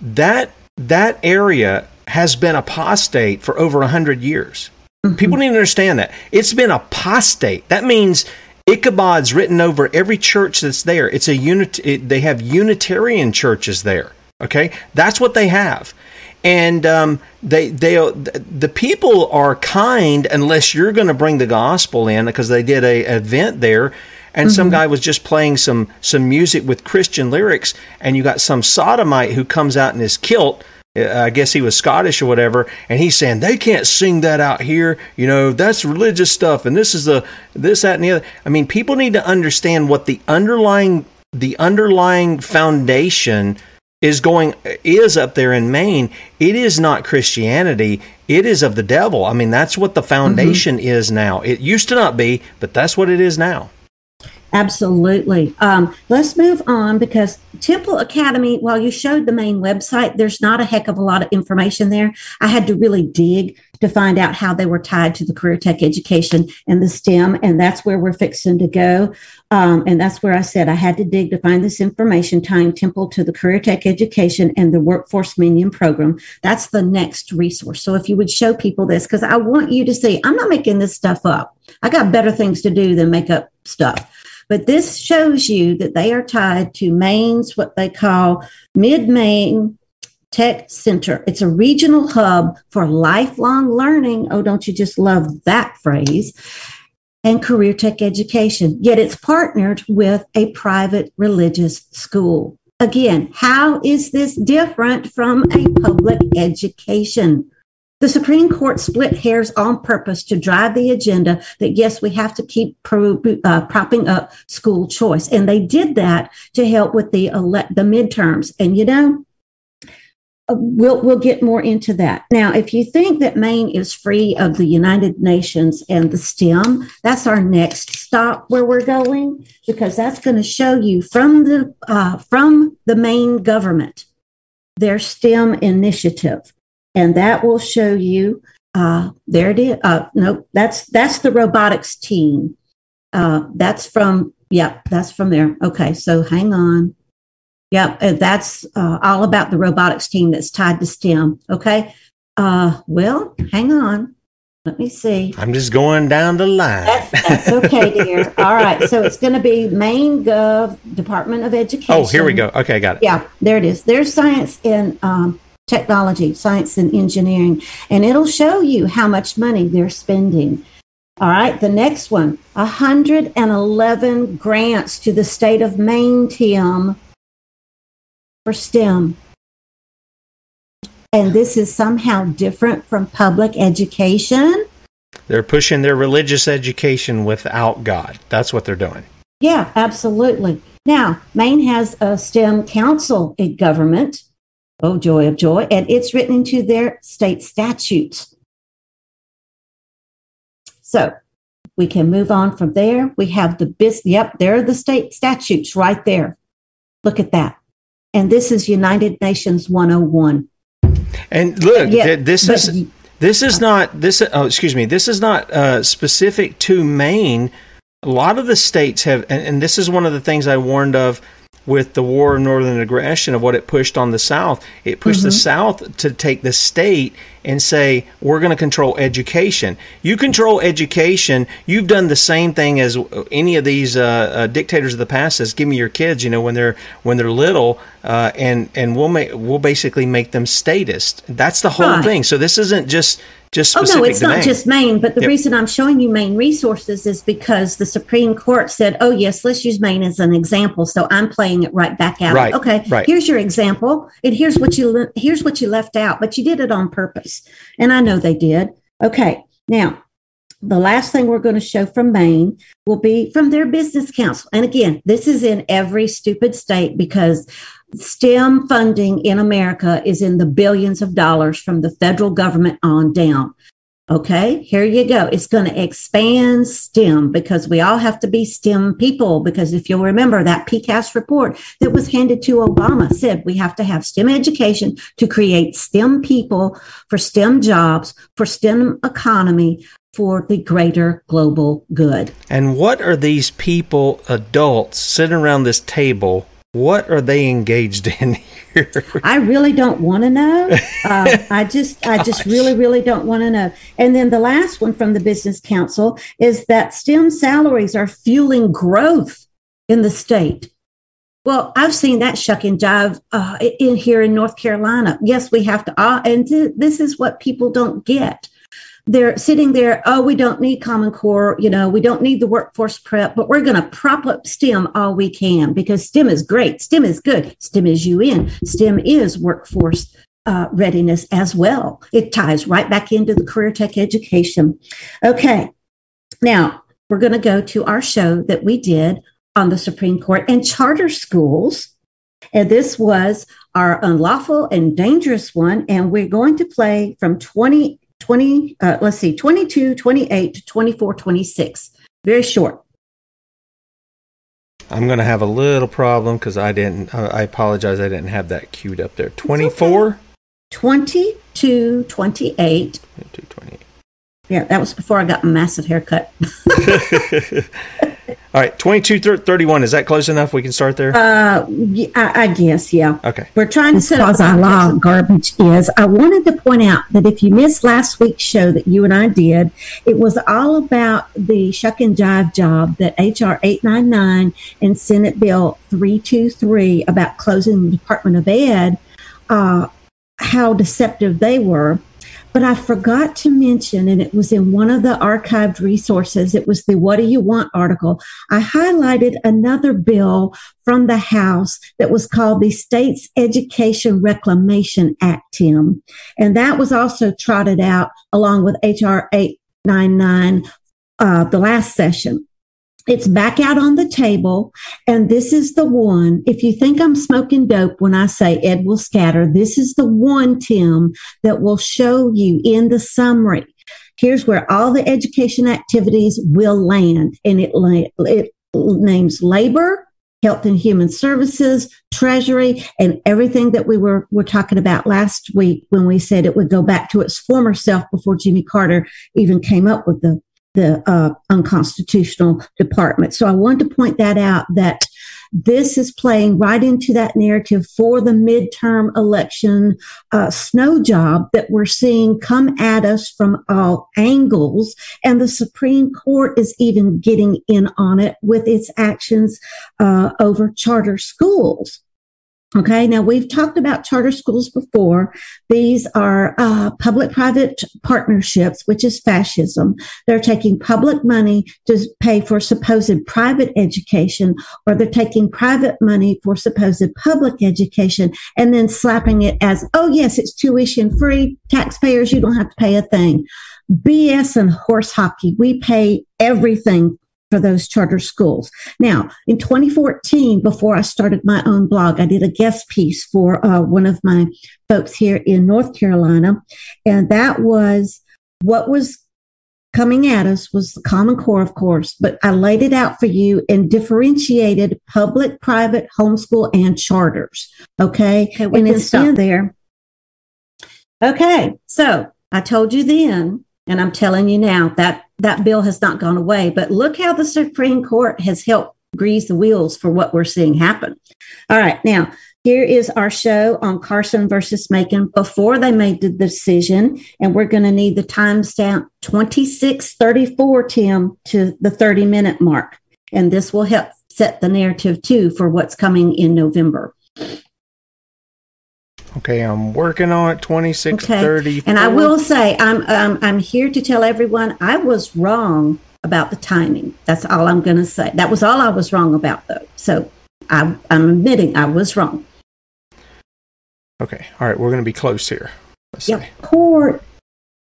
That that area has been apostate for over a hundred years. Mm-hmm. People need to understand that it's been apostate. That means Ichabod's written over every church that's there. It's a unit. It, they have Unitarian churches there. Okay, that's what they have and um, they they the people are kind unless you're going to bring the gospel in because they did a event there and mm-hmm. some guy was just playing some some music with Christian lyrics and you got some sodomite who comes out in his kilt uh, I guess he was Scottish or whatever, and he's saying they can't sing that out here. You know, that's religious stuff, and this is the this, that, and the other. I mean, people need to understand what the underlying the underlying foundation is going is up there in Maine, it is not Christianity. It is of the devil. I mean, that's what the foundation mm-hmm. is now. It used to not be, but that's what it is now. Absolutely. Um, let's move on because Temple Academy, while you showed the main website, there's not a heck of a lot of information there. I had to really dig to find out how they were tied to the career tech education and the STEM, and that's where we're fixing to go. Um, and that's where I said I had to dig to find this information tying Temple to the career tech education and the workforce minion program. That's the next resource. So if you would show people this, because I want you to see, I'm not making this stuff up. I got better things to do than make up stuff. But this shows you that they are tied to Maine's what they call Mid Maine Tech Center. It's a regional hub for lifelong learning. Oh, don't you just love that phrase? and career tech education, yet it's partnered with a private religious school. Again, how is this different from a public education? The Supreme Court split hairs on purpose to drive the agenda that, yes, we have to keep pro, uh, propping up school choice. And they did that to help with the, ele- the midterms. And you know, uh, we'll we'll get more into that. Now, if you think that Maine is free of the United Nations and the STEM, that's our next stop where we're going because that's going to show you from the uh, from the Maine government their STEM initiative, and that will show you. Uh, there it is. Uh, no, that's that's the robotics team. Uh, that's from yeah, that's from there. Okay, so hang on. Yep, that's uh, all about the robotics team that's tied to STEM. Okay. Uh, well, hang on. Let me see. I'm just going down the line. That's, that's okay, dear. All right. So it's going to be Maine Gov Department of Education. Oh, here we go. Okay, I got it. Yeah, there it is. There's science and um, technology, science and engineering, and it'll show you how much money they're spending. All right, the next one 111 grants to the state of Maine, Tim, for STEM. And this is somehow different from public education. They're pushing their religious education without God. That's what they're doing. Yeah, absolutely. Now, Maine has a STEM council in government. Oh, joy of joy. And it's written into their state statutes. So we can move on from there. We have the bis. Yep, there are the state statutes right there. Look at that and this is United Nations 101. And look, yeah, this but, is this is not this. Oh, excuse me. This is not uh, specific to Maine. A lot of the states have, and, and this is one of the things I warned of with the war of northern aggression of what it pushed on the South. It pushed mm-hmm. the South to take the state and say, we're going to control education. You control education. You've done the same thing as any of these uh, uh, dictators of the past says, give me your kids, you know, when they're, when they're little, uh, and, and we'll make, we'll basically make them statist. That's the whole thing. So this isn't just just oh no, it's not Maine. just Maine. But the yep. reason I'm showing you Maine resources is because the Supreme Court said, "Oh yes, let's use Maine as an example." So I'm playing it right back out. Right. Okay. Right. Here's your example, and here's what you here's what you left out, but you did it on purpose, and I know they did. Okay. Now, the last thing we're going to show from Maine will be from their business council. And again, this is in every stupid state because STEM funding in America is in the billions of dollars from the federal government on down. Okay, here you go. It's going to expand STEM because we all have to be STEM people. Because if you'll remember that PCAST report that was handed to Obama said we have to have STEM education to create STEM people for STEM jobs, for STEM economy, for the greater global good. And what are these people, adults, sitting around this table what are they engaged in here? I really don't want to know. Uh, I just, I just really, really don't want to know. And then the last one from the Business Council is that STEM salaries are fueling growth in the state. Well, I've seen that shuck and jive uh, in here in North Carolina. Yes, we have to, uh, and this is what people don't get they're sitting there, oh, we don't need Common Core, you know, we don't need the workforce prep, but we're going to prop up STEM all we can because STEM is great. STEM is good. STEM is UN. STEM is workforce uh, readiness as well. It ties right back into the career tech education. Okay. Now we're going to go to our show that we did on the Supreme Court and charter schools. And this was our unlawful and dangerous one. And we're going to play from 20 20, uh, let's see, 22, 28 to 24, 26. Very short. I'm going to have a little problem because I didn't, uh, I apologize, I didn't have that queued up there. 24? Okay. 22, 28. 22, 28. Yeah, that was before I got a massive haircut. All right, 22 31. Is that close enough? We can start there? Uh, I, I guess, yeah. Okay. We're trying to set up our law garbage is. I wanted to point out that if you missed last week's show that you and I did, it was all about the shuck and jive job that HR 899 and Senate Bill 323 about closing the Department of Ed, uh, how deceptive they were. But I forgot to mention, and it was in one of the archived resources, it was the What Do You Want article. I highlighted another bill from the House that was called the States Education Reclamation Act, Tim. And that was also trotted out along with H.R. 899, uh, the last session. It's back out on the table. And this is the one. If you think I'm smoking dope when I say Ed will scatter, this is the one, Tim, that will show you in the summary. Here's where all the education activities will land. And it, it names labor, health and human services, treasury, and everything that we were, were talking about last week when we said it would go back to its former self before Jimmy Carter even came up with the the uh, unconstitutional department. So I wanted to point that out that this is playing right into that narrative for the midterm election uh, snow job that we're seeing come at us from all angles. And the Supreme Court is even getting in on it with its actions uh, over charter schools. Okay, now we've talked about charter schools before. These are uh, public private partnerships, which is fascism. They're taking public money to pay for supposed private education, or they're taking private money for supposed public education and then slapping it as, oh, yes, it's tuition free. Taxpayers, you don't have to pay a thing. BS and horse hockey. We pay everything for those charter schools. Now, in 2014, before I started my own blog, I did a guest piece for uh, one of my folks here in North Carolina, and that was what was coming at us was the Common Core, of course, but I laid it out for you and differentiated public, private, homeschool, and charters. Okay, okay and it's in there. Okay, so I told you then, and I'm telling you now that that bill has not gone away. But look how the Supreme Court has helped grease the wheels for what we're seeing happen. All right, now here is our show on Carson versus Makin before they made the decision, and we're going to need the timestamp 2634, Tim, to the 30 minute mark. And this will help set the narrative too for what's coming in November. Okay, I'm working on it. Twenty six thirty. And I will say, I'm um, I'm here to tell everyone I was wrong about the timing. That's all I'm going to say. That was all I was wrong about, though. So I, I'm admitting I was wrong. Okay. All right. We're going to be close here. Let's yeah. Court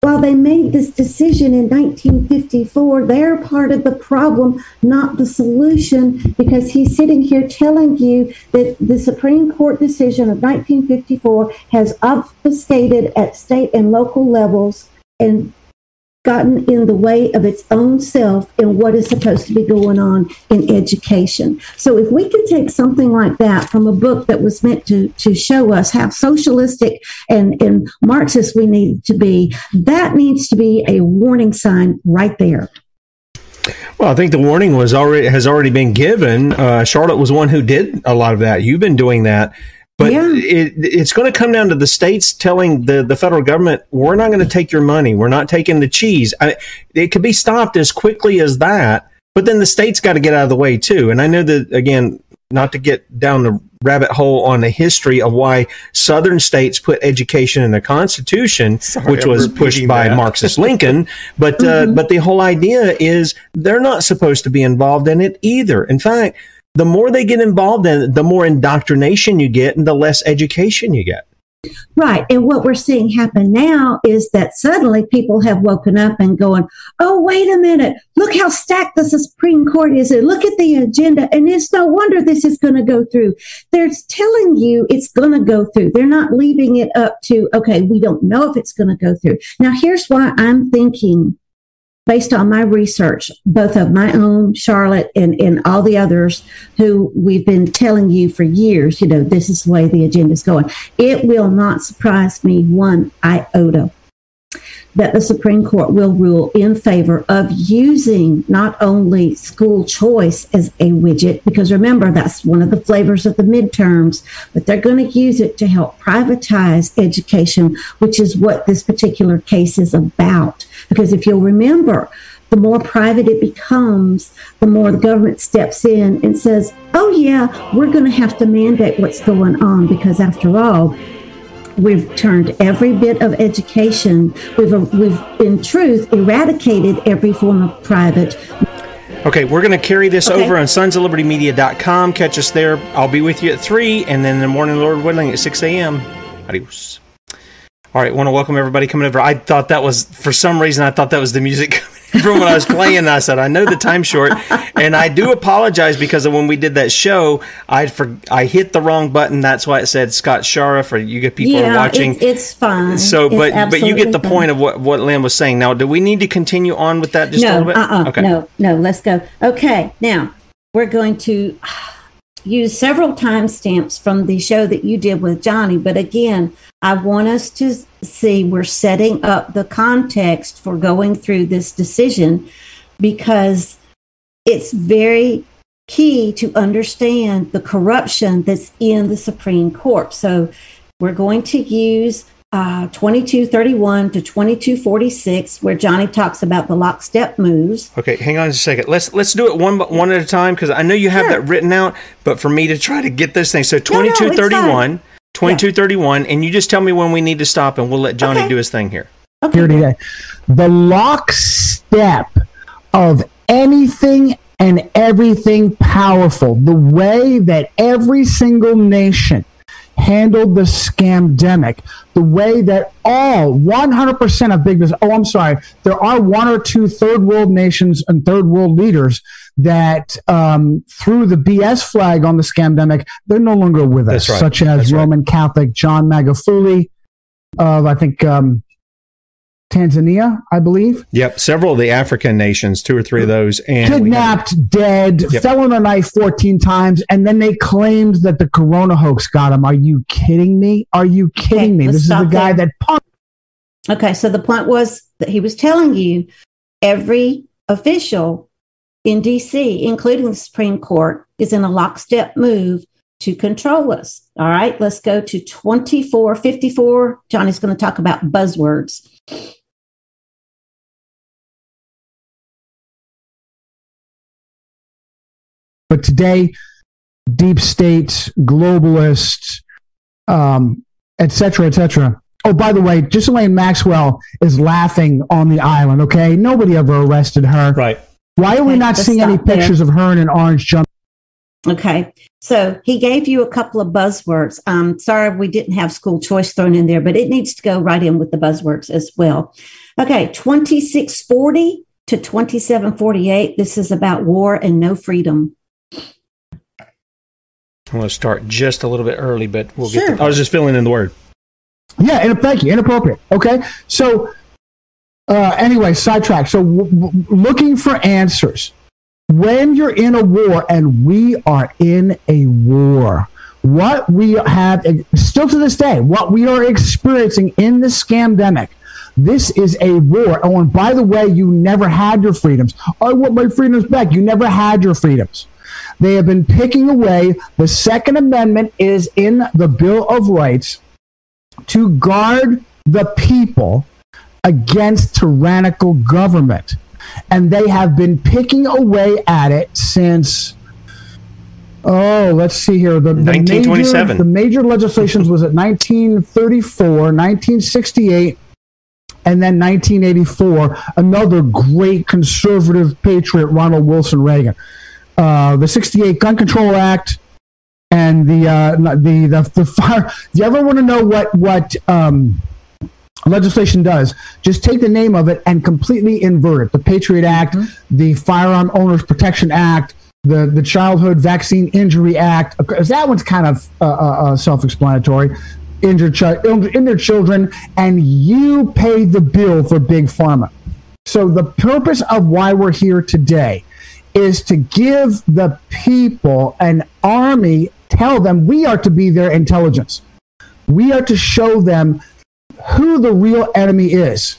while they made this decision in 1954, they're part of the problem, not the solution, because he's sitting here telling you that the Supreme Court decision of 1954 has obfuscated at state and local levels and gotten in the way of its own self and what is supposed to be going on in education. So if we can take something like that from a book that was meant to, to show us how socialistic and, and Marxist we need to be, that needs to be a warning sign right there. Well, I think the warning was already has already been given. Uh, Charlotte was one who did a lot of that. You've been doing that. But yeah. it, it's going to come down to the states telling the, the federal government, we're not going to take your money. We're not taking the cheese. I, it could be stopped as quickly as that. But then the states got to get out of the way too. And I know that, again, not to get down the rabbit hole on the history of why southern states put education in the constitution Sorry, which was pushed by that. marxist lincoln but uh, mm-hmm. but the whole idea is they're not supposed to be involved in it either in fact the more they get involved in it, the more indoctrination you get and the less education you get. Right. And what we're seeing happen now is that suddenly people have woken up and going, oh, wait a minute. Look how stacked the Supreme Court is. Look at the agenda. And it's no wonder this is going to go through. They're telling you it's going to go through. They're not leaving it up to, okay, we don't know if it's going to go through. Now, here's why I'm thinking based on my research, both of my own, Charlotte, and, and all the others who we've been telling you for years, you know, this is the way the agenda is going. It will not surprise me one iota that the Supreme Court will rule in favor of using not only school choice as a widget, because remember, that's one of the flavors of the midterms, but they're going to use it to help privatize education, which is what this particular case is about. Because if you'll remember, the more private it becomes, the more the government steps in and says, oh, yeah, we're going to have to mandate what's going on because, after all, we've turned every bit of education. We've we've in truth eradicated every form of private. Okay, we're going to carry this okay. over on sonsoflibertymedia.com. Catch us there. I'll be with you at 3, and then in the morning, Lord willing, at 6 a.m. Adios. All right, want to welcome everybody coming over. I thought that was, for some reason, I thought that was the music from when I was playing. I said, I know the time short, and I do apologize because when we did that show, I for I hit the wrong button. That's why it said Scott Shara for you get people yeah, watching. It's, it's fine. So, it's but but you get the fine. point of what what Lynne was saying. Now, do we need to continue on with that just no, a little bit? Uh-uh, okay. No, no, let's go. Okay, now we're going to use several timestamps from the show that you did with Johnny, but again, I want us to see we're setting up the context for going through this decision because it's very key to understand the corruption that's in the Supreme Court. So we're going to use uh, 2231 to 2246, where Johnny talks about the lockstep moves. Okay, hang on just a second. Let's let's do it one one at a time because I know you have sure. that written out, but for me to try to get this thing, so 2231. No, no, 2231, and you just tell me when we need to stop, and we'll let Johnny okay. do his thing here. Okay. Here today. The lockstep of anything and everything powerful, the way that every single nation handled the scamdemic, the way that all 100% of big business, oh, I'm sorry, there are one or two third world nations and third world leaders that um, threw the BS flag on the scamdemic, they're no longer with us, right. such as That's Roman right. Catholic John Magufuli of, I think, um, Tanzania, I believe. Yep, several of the African nations, two or three of those, and kidnapped, dead, Yep. fell on a knife 14 times, and then they claimed that the corona hoax got him. Are you kidding me? Are you kidding me? This is the guy there. that punched. Okay, so the point was that he was telling you every official in DC, including the Supreme Court, is in a lockstep move to control us. All right, let's go to 2454. Johnny's going to talk about buzzwords. But today, deep state, globalists, um, et cetera, et cetera. Oh, by the way, Ghislaine Maxwell is laughing on the island, okay? Nobody ever arrested her. Right. Why are we Okay, not seeing any stop there. pictures of her in an orange jump? Okay, so he gave you a couple of buzzwords. Um, sorry, we didn't have school choice thrown in there, but it needs to go right in with the buzzwords as well. Okay, 2640 to 2748. This is about war and no freedom. I'm going to start just a little bit early, but we'll get. Sure. I was just filling in the word. Yeah, and thank you. Inappropriate. Okay. So, uh, anyway, sidetrack. So, w- w- looking for answers. When you're in a war, and we are in a war, what we have, still to this day, what we are experiencing in the scamdemic, this is a war. Oh, and by the way, you never had your freedoms. I want my freedoms back. You never had your freedoms. They have been picking away. The Second Amendment is in the Bill of Rights to guard the people against tyrannical government. And they have been picking away at it since, oh, let's see here. The, the 1927. Major, the major legislations was at 1934, 1968, and then 1984. Another great conservative patriot, Ronald Wilson Reagan. Uh, the 68 Gun Control Act, and the uh, the the the fire. Do you ever want to know what what um, legislation does? Just take the name of it and completely invert it. The Patriot Act, the Firearm Owners Protection Act, the the Childhood Vaccine Injury Act. Because that one's kind of uh, uh, uh, self-explanatory. Injured, chi- injured children, and you pay the bill for big pharma. So the purpose of why we're here today is to give the people an army, tell them we are to be their intelligence. We are to show them who the real enemy is.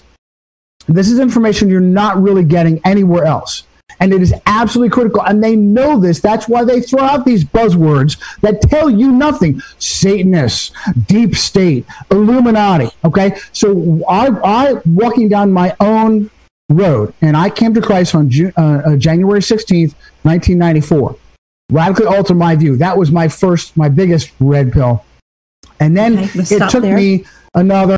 This is information you're not really getting anywhere else. And it is absolutely critical. And they know this. That's why they throw out these buzzwords that tell you nothing. Satanists, deep state, Illuminati. Okay. So I, I walking down my own road, and I came to Christ on Ju- uh, uh, January 16th, 1994. Radically altered my view. That was my first, my biggest red pill. And then Okay, we'll it took there. me another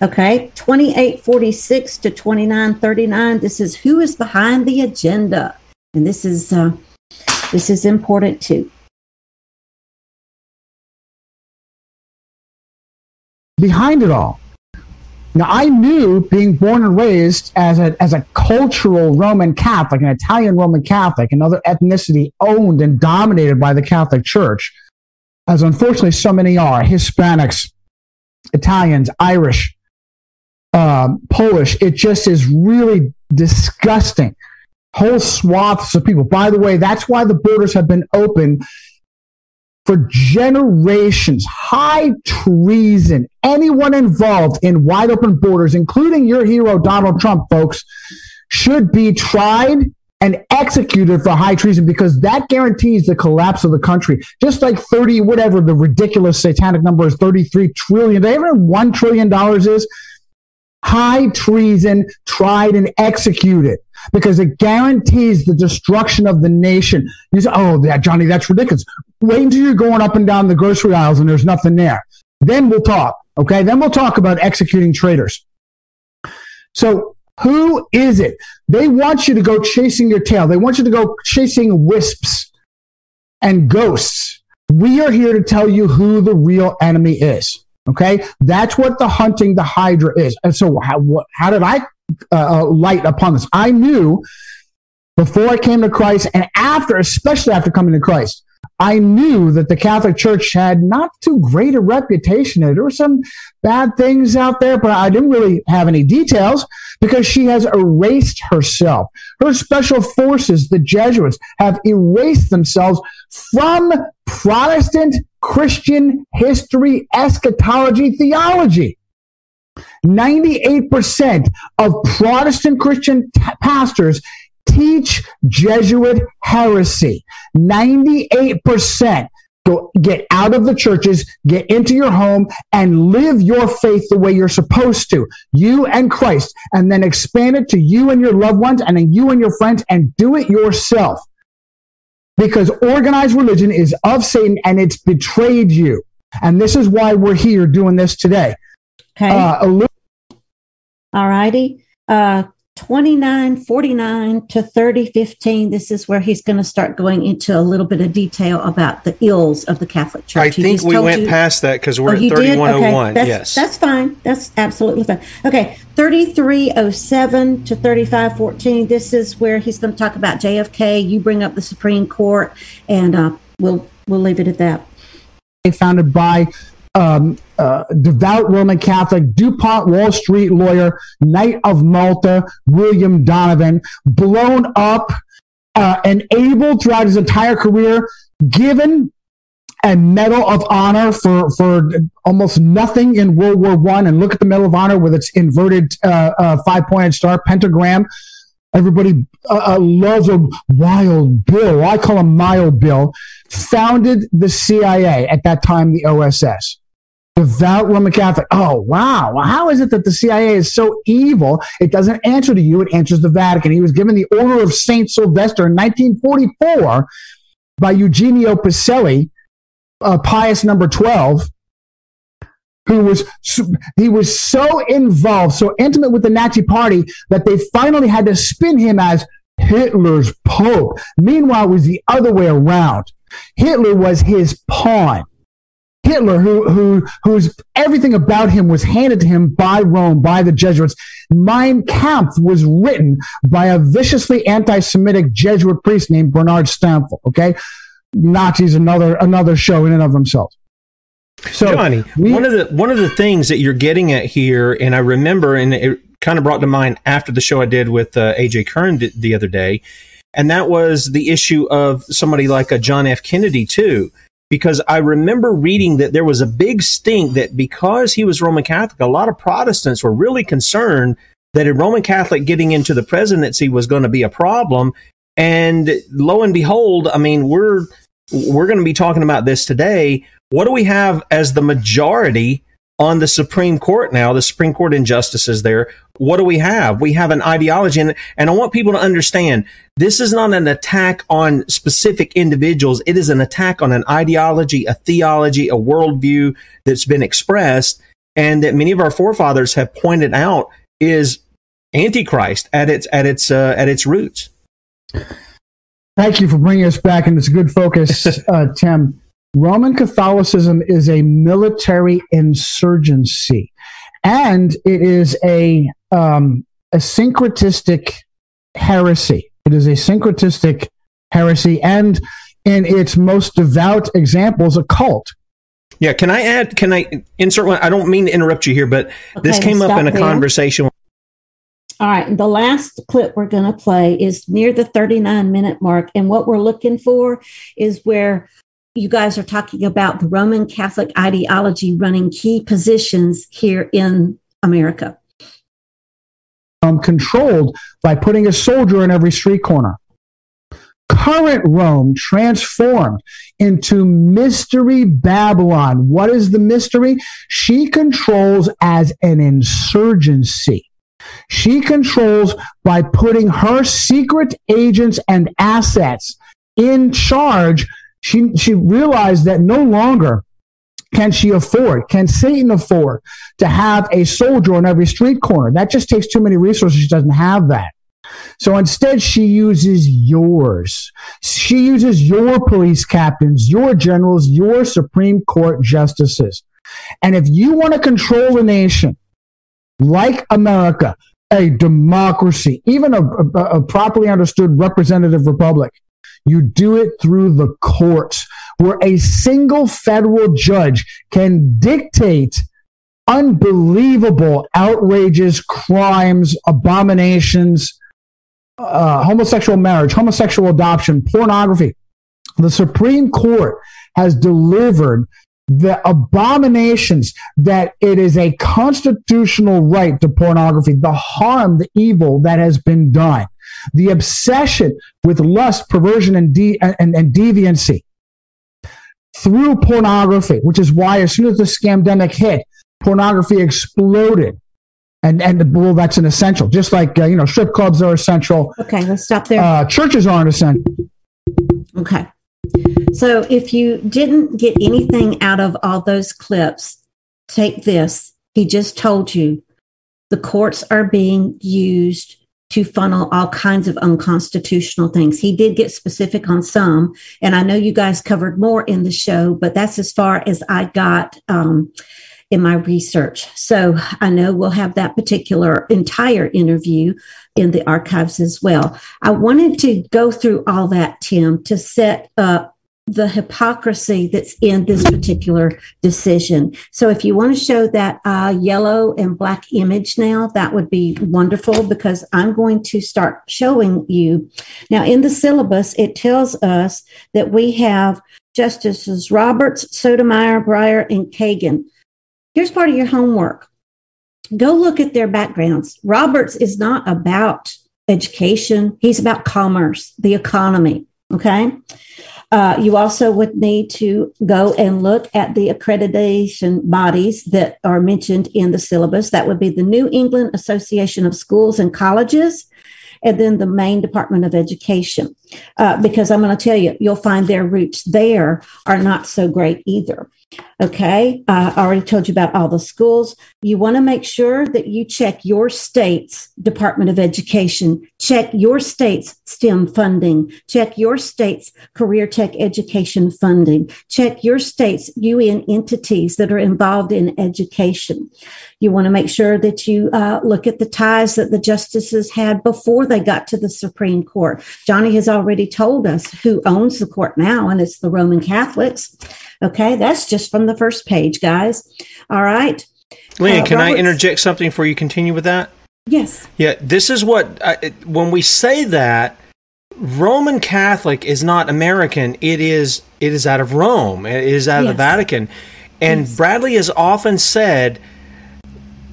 Okay, 2846 to 2939. This is who is behind the agenda. And this is uh, this is important too. behind it all. Now, I knew being born and raised as a, as a cultural Roman Catholic, an Italian Roman Catholic, another ethnicity owned and dominated by the Catholic Church, as unfortunately so many are Hispanics, Italians, Irish, um, Polish. It just is really disgusting. Whole swaths of people. By the way, that's why the borders have been open for generations. High treason. Anyone involved in wide open borders, including your hero, Donald Trump, folks, should be tried and executed for high treason because that guarantees the collapse of the country. Just like 30, whatever the ridiculous satanic number is, 33 trillion. Do you ever know what $1 trillion is? High treason tried and executed because it guarantees the destruction of the nation. You say, oh, that, Johnny, that's ridiculous. Wait until you're going up and down the grocery aisles and there's nothing there. Then we'll talk. Okay. Then we'll talk about executing traitors. So who is it? They want you to go chasing your tail. They want you to go chasing wisps and ghosts. We are here to tell you who the real enemy is. Okay, that's what the hunting the Hydra is. And so, how, what, how did I uh, light upon this? I knew before I came to Christ, and after, especially after coming to Christ, I knew that the Catholic Church had not too great a reputation. There were some bad things out there, but I didn't really have any details because she has erased herself. Her special forces, the Jesuits, have erased themselves from Protestant Christian history, eschatology, theology. 98% of Protestant Christian t- pastors teach Jesuit heresy. 98%. Go get out of the churches, get into your home, and live your faith the way you're supposed to. You and Christ, and then expand it to you and your loved ones, and then you and your friends, and do it yourself. Because organized religion is of Satan and it's betrayed you. And this is why we're here doing this today. Okay. Uh, All righty. Uh, 2949 to 3015. This is where he's going to start going into a little bit of detail about the ills of the Catholic Church. I He think we went you- past that because we're Oh, at you did? Okay, 3101. That's, yes. That's fine. That's absolutely fine. Okay. 3307 to 3514. This is where he's going to talk about JFK. You bring up the Supreme Court, and uh, we'll we'll leave it at that. founded by um, uh, devout Roman Catholic, DuPont Wall Street lawyer, Knight of Malta, William Donovan, blown up uh, and able throughout his entire career, given a Medal of Honor for, for almost nothing in World War One. And look at the Medal of Honor with its inverted uh, uh, five pointed star pentagram. Everybody uh, uh, loves a wild Bill. I call him Mild Bill. Founded the CIA at that time, the OSS. Devout Roman Catholic. Oh, wow. Well, how is it that the CIA is so evil? It doesn't answer to you, it answers the Vatican. He was given the Order of St. Sylvester in 1944 by Eugenio Pacelli, uh, Pius number 12 who was he was so involved, so intimate with the Nazi Party that they finally had to spin him as Hitler's pope. Meanwhile, it was the other way around. Hitler was his pawn. Hitler, who who whose everything about him was handed to him by Rome, by the Jesuits. Mein Kampf was written by a viciously anti-Semitic Jesuit priest named Bernard Stempfle. Okay, Nazis another another show in and of themselves. So Johnny, one of the one of the things that you're getting at here, and I remember, and it kind of brought to mind after the show I did with uh, AJ Kern d- the other day, and that was the issue of somebody like a John F. Kennedy too, because I remember reading that there was a big stink that because he was Roman Catholic, a lot of Protestants were really concerned that a Roman Catholic getting into the presidency was going to be a problem, and lo and behold, I mean we're we're going to be talking about this today. What do we have as the majority on the Supreme Court now? The Supreme Court injustices there. What do we have? We have an ideology. And, and I want people to understand this is not an attack on specific individuals. It is an attack on an ideology, a theology, a worldview that's been expressed and that many of our forefathers have pointed out is antichrist at its at its uh, at its roots. Thank you for bringing us back, and it's a good focus, uh, Tim. Roman Catholicism is a military insurgency, and it is a um, a syncretistic heresy. It is a syncretistic heresy, and in its most devout examples, a cult. Yeah, can I add? Can I insert one? I don't mean to interrupt you here, but okay, this came up in a there. conversation. All right, the last clip we're going to play is near the 39 minute mark. And what we're looking for is where you guys are talking about the Roman Catholic ideology running key positions here in America. Controlled by putting a soldier in every street corner current Rome transformed into Mystery Babylon. What is the mystery? She controls as an insurgency. She controls by putting her secret agents and assets in charge. She, she realized that no longer can she afford, can Satan afford to have a soldier on every street corner? That just takes too many resources. She doesn't have that. So instead, she uses yours. She uses your police captains, your generals, your Supreme Court justices. And if you want to control a nation like America, a democracy, even a, a, a properly understood representative republic, you do it through the courts where a single federal judge can dictate unbelievable outrages, crimes, abominations, uh, homosexual marriage, homosexual adoption, pornography. The Supreme Court has delivered the abominations that it is a constitutional right to pornography, the harm, the evil that has been done, the obsession with lust, perversion, and, de- and, and deviancy through pornography, which is why as soon as the scamdemic hit, pornography exploded and and well, that's an essential. Just like uh, you know, strip clubs are essential. Okay, let's stop there. Uh, churches aren't essential. Okay, so if you didn't get anything out of all those clips, take this. He just told you the courts are being used to funnel all kinds of unconstitutional things. He did get specific on some, and I know you guys covered more in the show, but that's as far as I got. Um, in my research. So I know we'll have that particular entire interview in the archives as well. I wanted to go through all that, Tim, to set up the hypocrisy that's in this particular decision. So if you want to show that uh, yellow and black image now, that would be wonderful because I'm going to start showing you. Now, in the syllabus, it tells us that we have Justices Roberts, Sotomayor, Breyer, and Kagan. Here's part of your homework go look at their backgrounds. Roberts is not about education, he's about commerce, the economy. Okay. Uh, you also would need to go and look at the accreditation bodies that are mentioned in the syllabus. That would be the New England Association of Schools and Colleges, and then the Maine Department of Education. Uh, because I'm going to tell you, you'll find their roots there are not so great either. Okay, uh, I already told you about all the schools. You want to make sure that you check your state's Department of Education, check your state's STEM funding, check your state's career tech education funding, check your state's UN entities that are involved in education. You want to make sure that you uh, look at the ties that the justices had before they got to the Supreme Court. Johnny has already told us who owns the court now, and it's the Roman Catholics. Okay, that's just from the first page, guys. All right. Leanne, uh, can Robert's, I interject something before you continue with that? Yes. Yeah, this is what, I, when we say that, Roman Catholic is not American. It is it is out of Rome. It is out yes. of the Vatican. And yes. Bradley has often said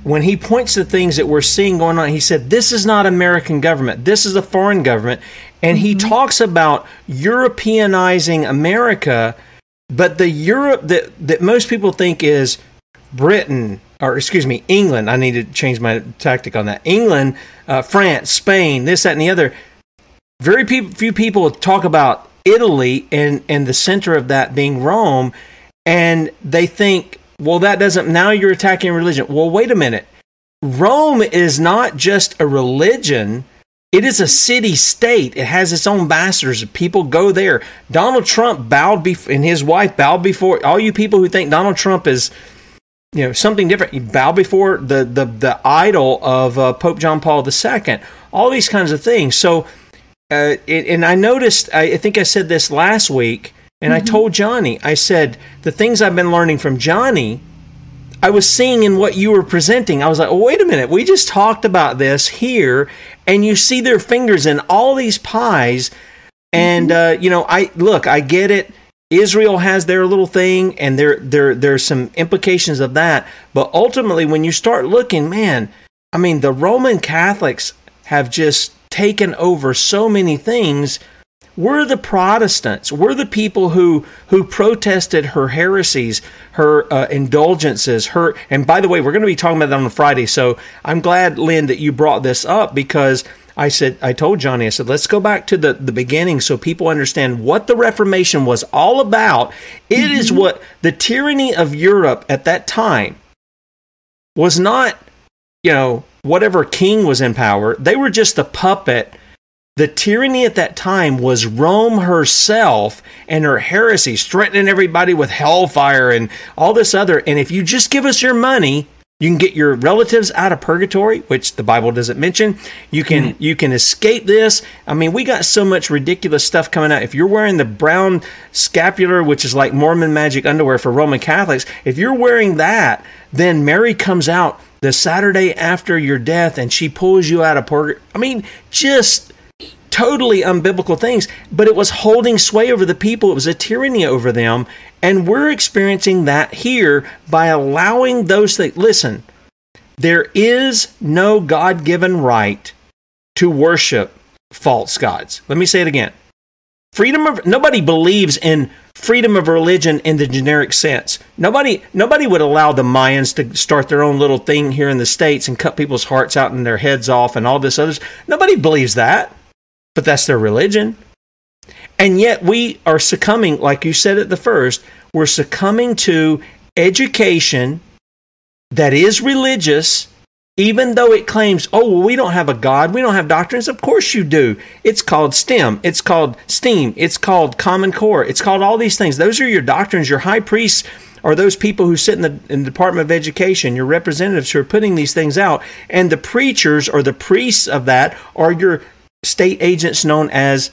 when he points to things that we're seeing going on, he said, This is not American government. This is a foreign government. And mm-hmm. he talks about Europeanizing America but the Europe that, that most people think is Britain, or excuse me, England. I need to change my tactic on that. England, uh, France, Spain, this, that, and the other. Very pe- few people talk about Italy and and the center of that being Rome, and they think, well, that doesn't. Now you're attacking religion. Well, wait a minute. Rome is not just a religion. It is a city state. It has its own ambassadors. People go there. Donald Trump bowed before, and his wife bowed before. All you people who think Donald Trump is, you know, something different, you bow before the the the idol of uh, Pope John Paul II. All these kinds of things. So uh, it, and I noticed, I, I, think I said this last week, and mm-hmm. I told Johnny, I said, the things I've been learning from Johnny, I was seeing in what you were presenting. I was like, oh, wait a minute, we just talked about this here, and you see their fingers in all these pies. And, uh, you know, I look, I get it. Israel has their little thing, and there, there, there's some implications of that. But ultimately, when you start looking, man, I mean, the Roman Catholics have just taken over so many things. We're the Protestants. We're the people who who protested her heresies, her uh, indulgences, her. And by the way, we're going to be talking about that on Friday. So I'm glad, Lynne, that you brought this up because I said I told Johnny I said let's go back to the the beginning so people understand what the Reformation was all about. It mm-hmm. is what the tyranny of Europe at that time was not, you know, whatever king was in power, they were just a puppet. The tyranny at that time was Rome herself and her heresies, threatening everybody with hellfire and all this other. And if you just give us your money, you can get your relatives out of purgatory, which the Bible doesn't mention. You can mm. you can escape this. I mean, we got so much ridiculous stuff coming out. If you're wearing the brown scapular, which is like Mormon magic underwear for Roman Catholics, if you're wearing that, then Mary comes out the Saturday after your death and she pulls you out of purgatory. I mean, just totally unbiblical things, but it was holding sway over the people. It was a tyranny over them. And we're experiencing that here by allowing those things. Listen, there is no God given right to worship false gods. Let me say it again. Freedom of nobody believes in freedom of religion in the generic sense. Nobody nobody would allow the Mayans to start their own little thing here in the states and cut people's hearts out and their heads off and all this others. Nobody believes that. But that's their religion. And yet we are succumbing like you said at the first, we're succumbing to education that is religious even though it claims, oh, well, we don't have a God, we don't have doctrines. Of course you do. It's called STEM, it's called STEAM, it's called Common Core, it's called all these things. Those are your doctrines. Your high priests are those people who sit in the, in the Department of Education, your representatives who are putting these things out. And the preachers or the priests of that are your state agents known as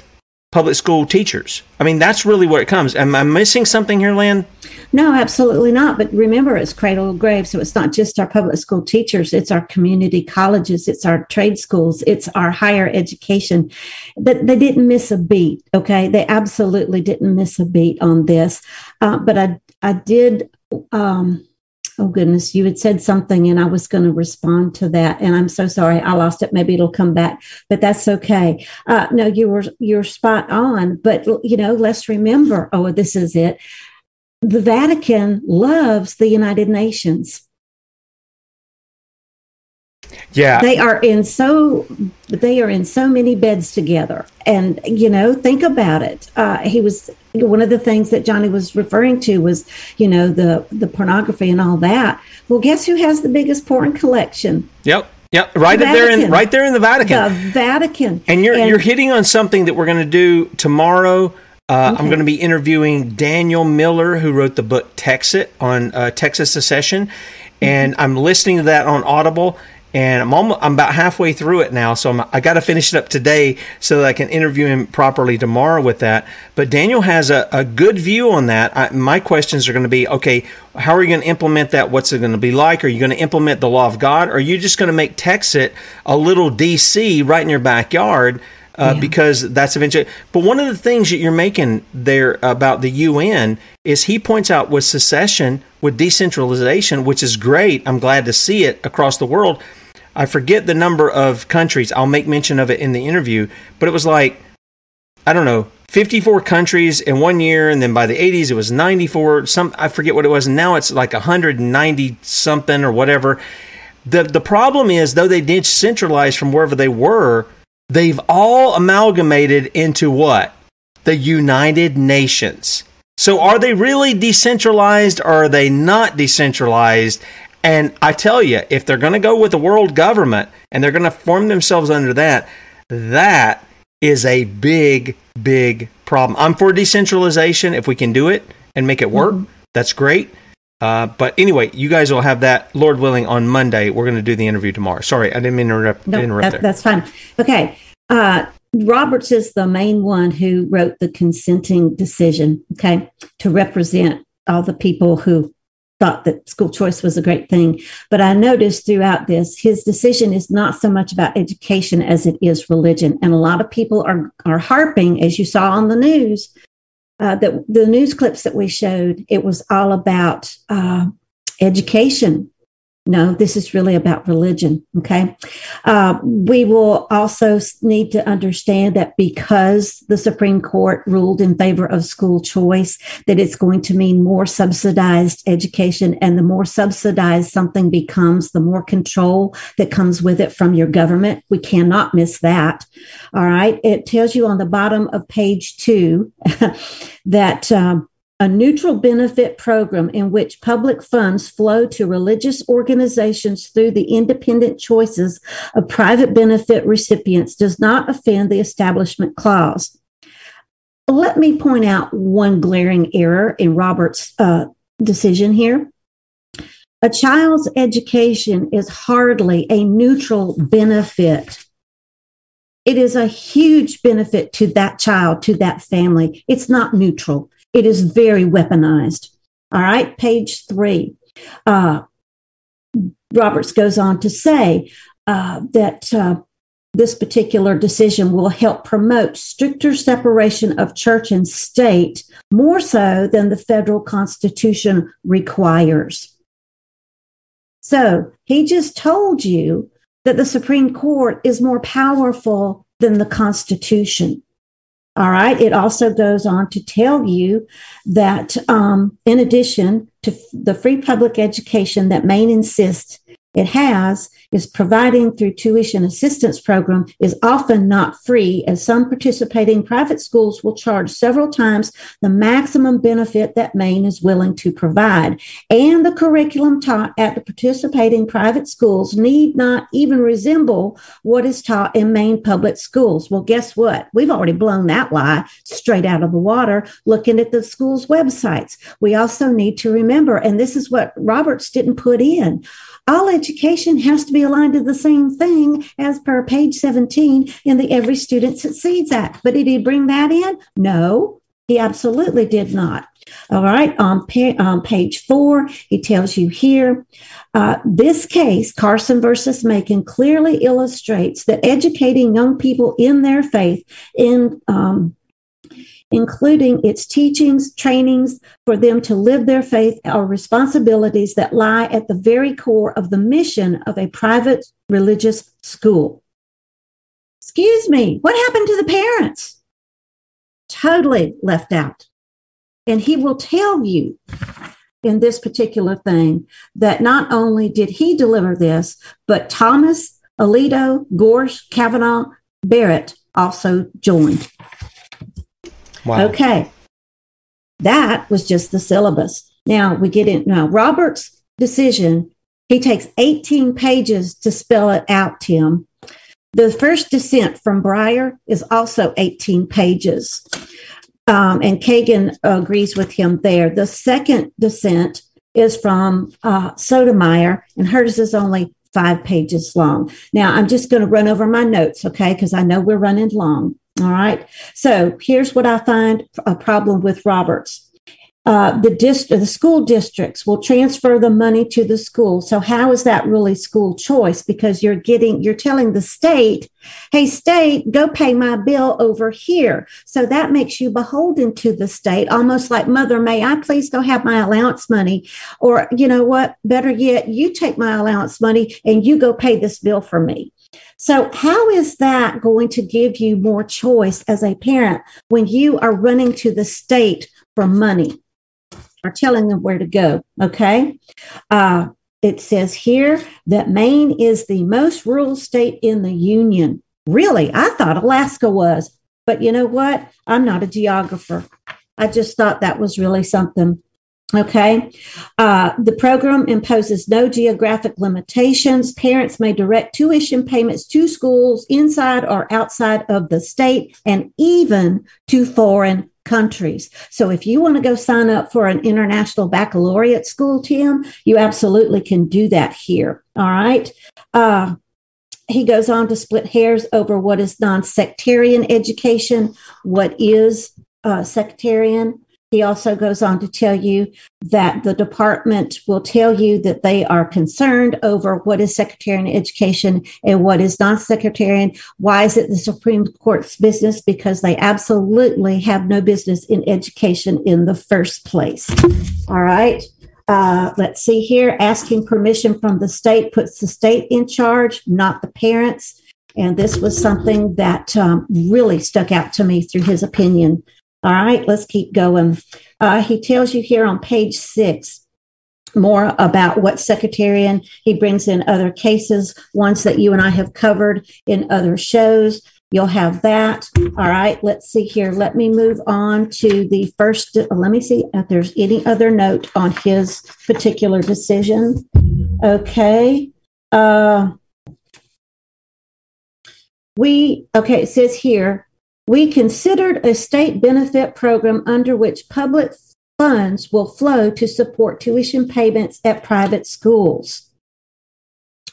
public school teachers. I mean, that's really where it comes. Am I missing something here, Lynne? No, absolutely not. But remember, it's cradle to grave. So it's not just our public school teachers, it's our community colleges, it's our trade schools, it's our higher education. That they didn't miss a beat. Okay. They absolutely didn't miss a beat on this. Uh, but I, I did. Um, oh goodness, you had said something and I was going to respond to that. And I'm so sorry I lost it. Maybe it'll come back, but that's okay. Uh, no, you were, you're spot on. But, you know, let's remember, oh, this is it. The Vatican loves the United Nations. Yeah. They are in so they are in so many beds together. And you know, think about it. Uh, he was one of the things that Johnny was referring to was, you know, the the pornography and all that. Well, guess who has the biggest porn collection? Yep. Yep, right the there in right there in the Vatican. The Vatican. And you're and, you're hitting on something that we're going to do tomorrow. Uh, okay. I'm going to be interviewing Daniel Miller, who wrote the book Texit on uh, Texas secession, and mm-hmm. I'm listening to that on Audible and I'm almost, I'm about halfway through it now, so I'm, i got to finish it up today so that I can interview him properly tomorrow with that. But Daniel has a, a good view on that. I, my questions are going to be, okay, how are you going to implement that? What's it going to be like? Are you going to implement the law of God? Or are you just going to make Texit a little DC right in your backyard? Uh, yeah. because that's eventually. But one of the things that you're making there about the UN is he points out with secession, with decentralization, which is great. I'm glad to see it across the world I forget the number of countries. I'll make mention of it in the interview, but it was like, I don't know, 54 countries in one year, and then by the 80s it was 94. Some I forget what it was. And now it's like 190 something or whatever. The the problem is though they decentralized from wherever they were, they've all amalgamated into what the United Nations. So are they really decentralized or are they not decentralized? And I tell you, if they're going to go with the world government and they're going to form themselves under that, that is a big, big problem. I'm for decentralization if we can do it and make it work. Mm-hmm. That's great. Uh, but anyway, you guys will have that, Lord willing, on Monday. We're going to do the interview tomorrow. Sorry, I didn't mean to interrupt. No, interrupt that, that's fine. Okay. Uh, Roberts is the main one who wrote the consenting decision, okay, to represent all the people who thought that school choice was a great thing. But I noticed throughout this, his decision is not so much about education as it is religion. And a lot of people are, are harping, as you saw on the news, uh, that the news clips that we showed, it was all about uh, education no, this is really about religion. Okay. Uh, we will also need to understand that because the Supreme Court ruled in favor of school choice, that it's going to mean more subsidized education. And the more subsidized something becomes, the more control that comes with it from your government. We cannot miss that. All right. It tells you on the bottom of page two that. Um, a neutral benefit program in which public funds flow to religious organizations through the independent choices of private benefit recipients does not offend the Establishment Clause. Let me point out one glaring error in Robert's uh, decision here. A child's education is hardly a neutral benefit. It is a huge benefit to that child, to that family. It's not neutral. It is very weaponized. All right, page three. Uh, Roberts goes on to say uh, that uh, this particular decision will help promote stricter separation of church and state more so than the federal constitution requires. So he just told you that the Supreme Court is more powerful than the Constitution. All right. It also goes on to tell you that, um, in addition to the free public education that Maine insists it has is providing through tuition assistance program is often not free as some participating private schools will charge several times the maximum benefit that Maine is willing to provide. And the curriculum taught at the participating private schools need not even resemble what is taught in Maine public schools. Well, guess what? We've already blown that lie straight out of the water looking at the school's websites. We also need to remember, and this is what Roberts didn't put in all education has to be aligned to the same thing as per page 17 in the Every Student Succeeds Act. But did he bring that in? No, he absolutely did not. All right, on, pa- on page four, he tells you here uh, this case, Carson versus Makin, clearly illustrates that educating young people in their faith in um, including its teachings, trainings for them to live their faith, are responsibilities that lie at the very core of the mission of a private religious school. Excuse me, what happened to the parents? Totally left out. And he will tell you in this particular thing that not only did he deliver this, but Thomas, Alito, Gorsuch, Kavanaugh, Barrett also joined. Wow. Okay. That was just the syllabus. Now we get in. Now, Robert's decision, he takes 18 pages to spell it out, Tim. The first dissent from Breyer is also 18 pages. Um, and Kagan agrees with him there. The second dissent is from uh, Sotomayor, and hers is only five pages long. Now, I'm just going to run over my notes, okay, because I know we're running long. All right. So here's what I find a problem with Roberts. Uh, the dist- the school districts will transfer the money to the school. So how is that really school choice? Because you're getting, you're telling the state, "Hey, state, go pay my bill over here." So that makes you beholden to the state, almost like, "Mother, may I please go have my allowance money?" Or you know what? Better yet, you take my allowance money and you go pay this bill for me. So, how is that going to give you more choice as a parent when you are running to the state for money or telling them where to go? Okay. Uh, it says here that Maine is the most rural state in the Union. Really? I thought Alaska was. But you know what? I'm not a geographer. I just thought that was really something. Okay. Uh, the program imposes no geographic limitations. Parents may direct tuition payments to schools inside or outside of the state and even to foreign countries. So if you want to go sign up for an international baccalaureate school, Tim, you absolutely can do that here. All right. Uh, he goes on to split hairs over what is non sectarian education, what is uh, sectarian. He also goes on to tell you that the department will tell you that they are concerned over what is sectarian education and what is non sectarian. Why is it the Supreme Court's business? Because they absolutely have no business in education in the first place. All right. Uh, let's see here. Asking permission from the state puts the state in charge, not the parents. And this was something that um, really stuck out to me through his opinion. All right, let's keep going. Uh, he tells you here on page six more about what sectarian. He brings in other cases, ones that you and I have covered in other shows. You'll have that. All right, let's see here. Let me move on to the first. Let me see if there's any other note on his particular decision. Okay. Uh, we, okay, it says here we considered a state benefit program under which public funds will flow to support tuition payments at private schools.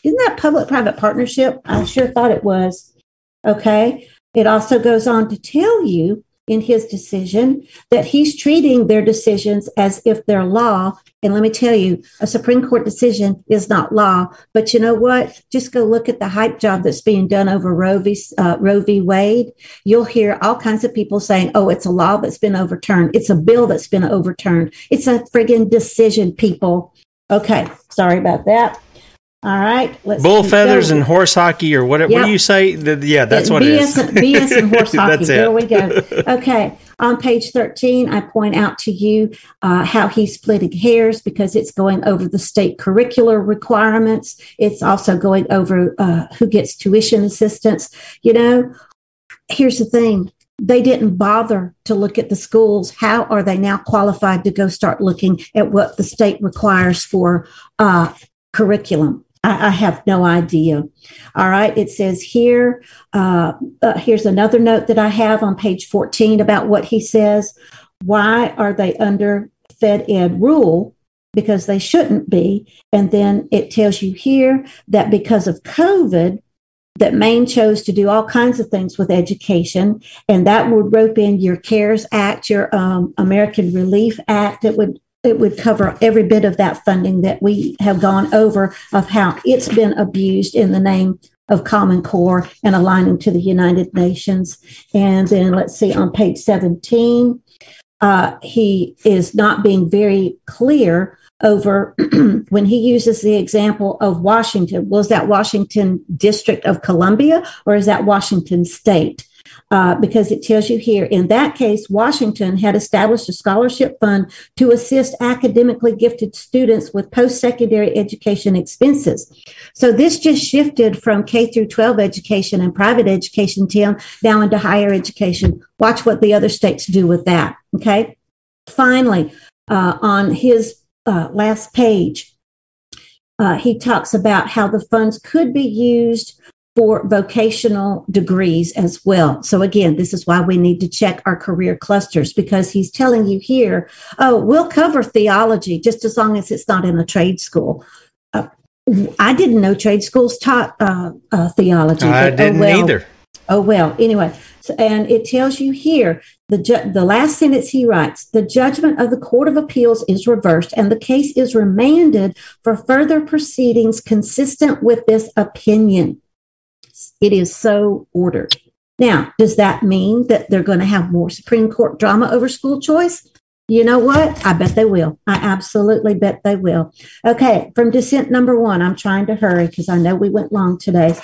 Isn't that public private partnership? I sure thought it was. Okay. It also goes on to tell you in his decision that he's treating their decisions as if they're law. And let me tell you, a Supreme Court decision is not law. But you know what? Just go look at the hype job that's being done over Roe v. Uh, Roe v. Wade. You'll hear all kinds of people saying, "Oh, it's a law that's been overturned. It's a bill that's been overturned. It's a friggin' decision, people." Okay, sorry about that. All right. Bull feathers and horse hockey, or what? Yep. What do you say? Yeah, that's what BS, it is. BS and horse hockey. that's there we go. Okay. On page 13, I point out to you uh, how he's splitting hairs because it's going over the state curricular requirements. It's also going over uh, who gets tuition assistance. You know, here's the thing they didn't bother to look at the schools. How are they now qualified to go start looking at what the state requires for uh, curriculum? I, I have no idea. All right. It says here, uh, uh, here's another note that I have on page 14 about what he says. Why are they under Fed Ed rule? Because they shouldn't be. And then it tells you here that because of COVID, that Maine chose to do all kinds of things with education, and that would rope in your CARES Act, your um, American Relief Act. that would it would cover every bit of that funding that we have gone over of how it's been abused in the name of Common Core and aligning to the United Nations. And then let's see on page 17, uh, he is not being very clear over when he uses the example of Washington. Was that Washington District of Columbia or is that Washington State? Uh, because it tells you here in that case, Washington had established a scholarship fund to assist academically gifted students with post secondary education expenses. So this just shifted from K through 12 education and private education, Tim, now into higher education. Watch what the other states do with that. Okay. Finally, uh, on his uh, last page, uh, he talks about how the funds could be used for vocational degrees as well. So, again, this is why we need to check our career clusters because he's telling you here, oh, we'll cover theology just as long as it's not in a trade school. Uh, I didn't know trade schools taught uh, uh, theology. I oh, didn't oh, well, either. Oh, well, anyway. So, and it tells you here the, ju- the last sentence he writes the judgment of the Court of Appeals is reversed and the case is remanded for further proceedings consistent with this opinion. It is so ordered. Now, does that mean that they're going to have more Supreme Court drama over school choice? You know what? I bet they will. I absolutely bet they will. Okay, from dissent number one, I'm trying to hurry because I know we went long today.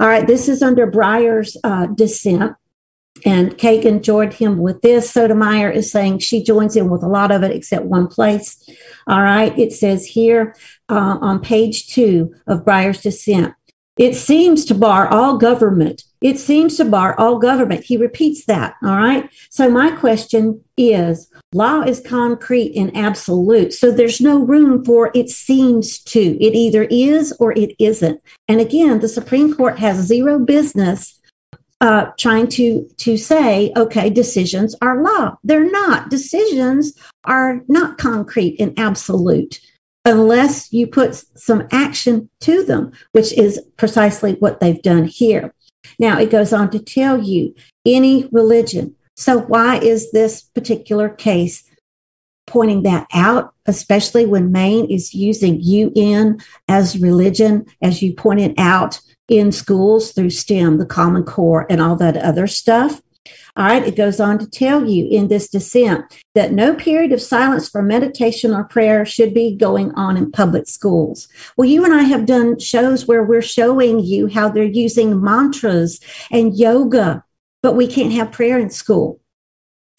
All right, this is under Breyer's uh, dissent. And Kagan joined him with this. Sotomayor is saying she joins in with a lot of it except one place. All right, it says here uh, on page two of Breyer's dissent it seems to bar all government. It seems to bar all government. He repeats that. All right. So, my question is law is concrete and absolute. So, there's no room for it seems to. It either is or it isn't. And again, the Supreme Court has zero business uh, trying to to say, okay, decisions are law. They're not. Decisions are not concrete and absolute unless you put some action to them, which is precisely what they've done here. Now, it goes on to tell you any religion. So, why is this particular case pointing that out, especially when Maine is using UN as religion, as you pointed out in schools through STEM, the Common Core, and all that other stuff? All right, it goes on to tell you in this dissent that no period of silence for meditation or prayer should be going on in public schools. Well, you and I have done shows where we're showing you how they're using mantras and yoga, but we can't have prayer in school.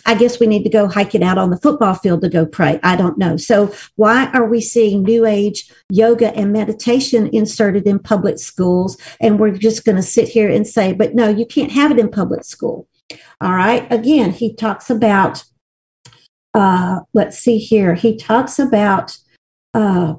I guess we need to go hike it out on the football field to go pray. I don't know. So, why are we seeing New Age yoga and meditation inserted in public schools? And we're just going to sit here and say, but no, you can't have it in public school. All right. Again, he talks about, uh, let's see here, he talks about uh,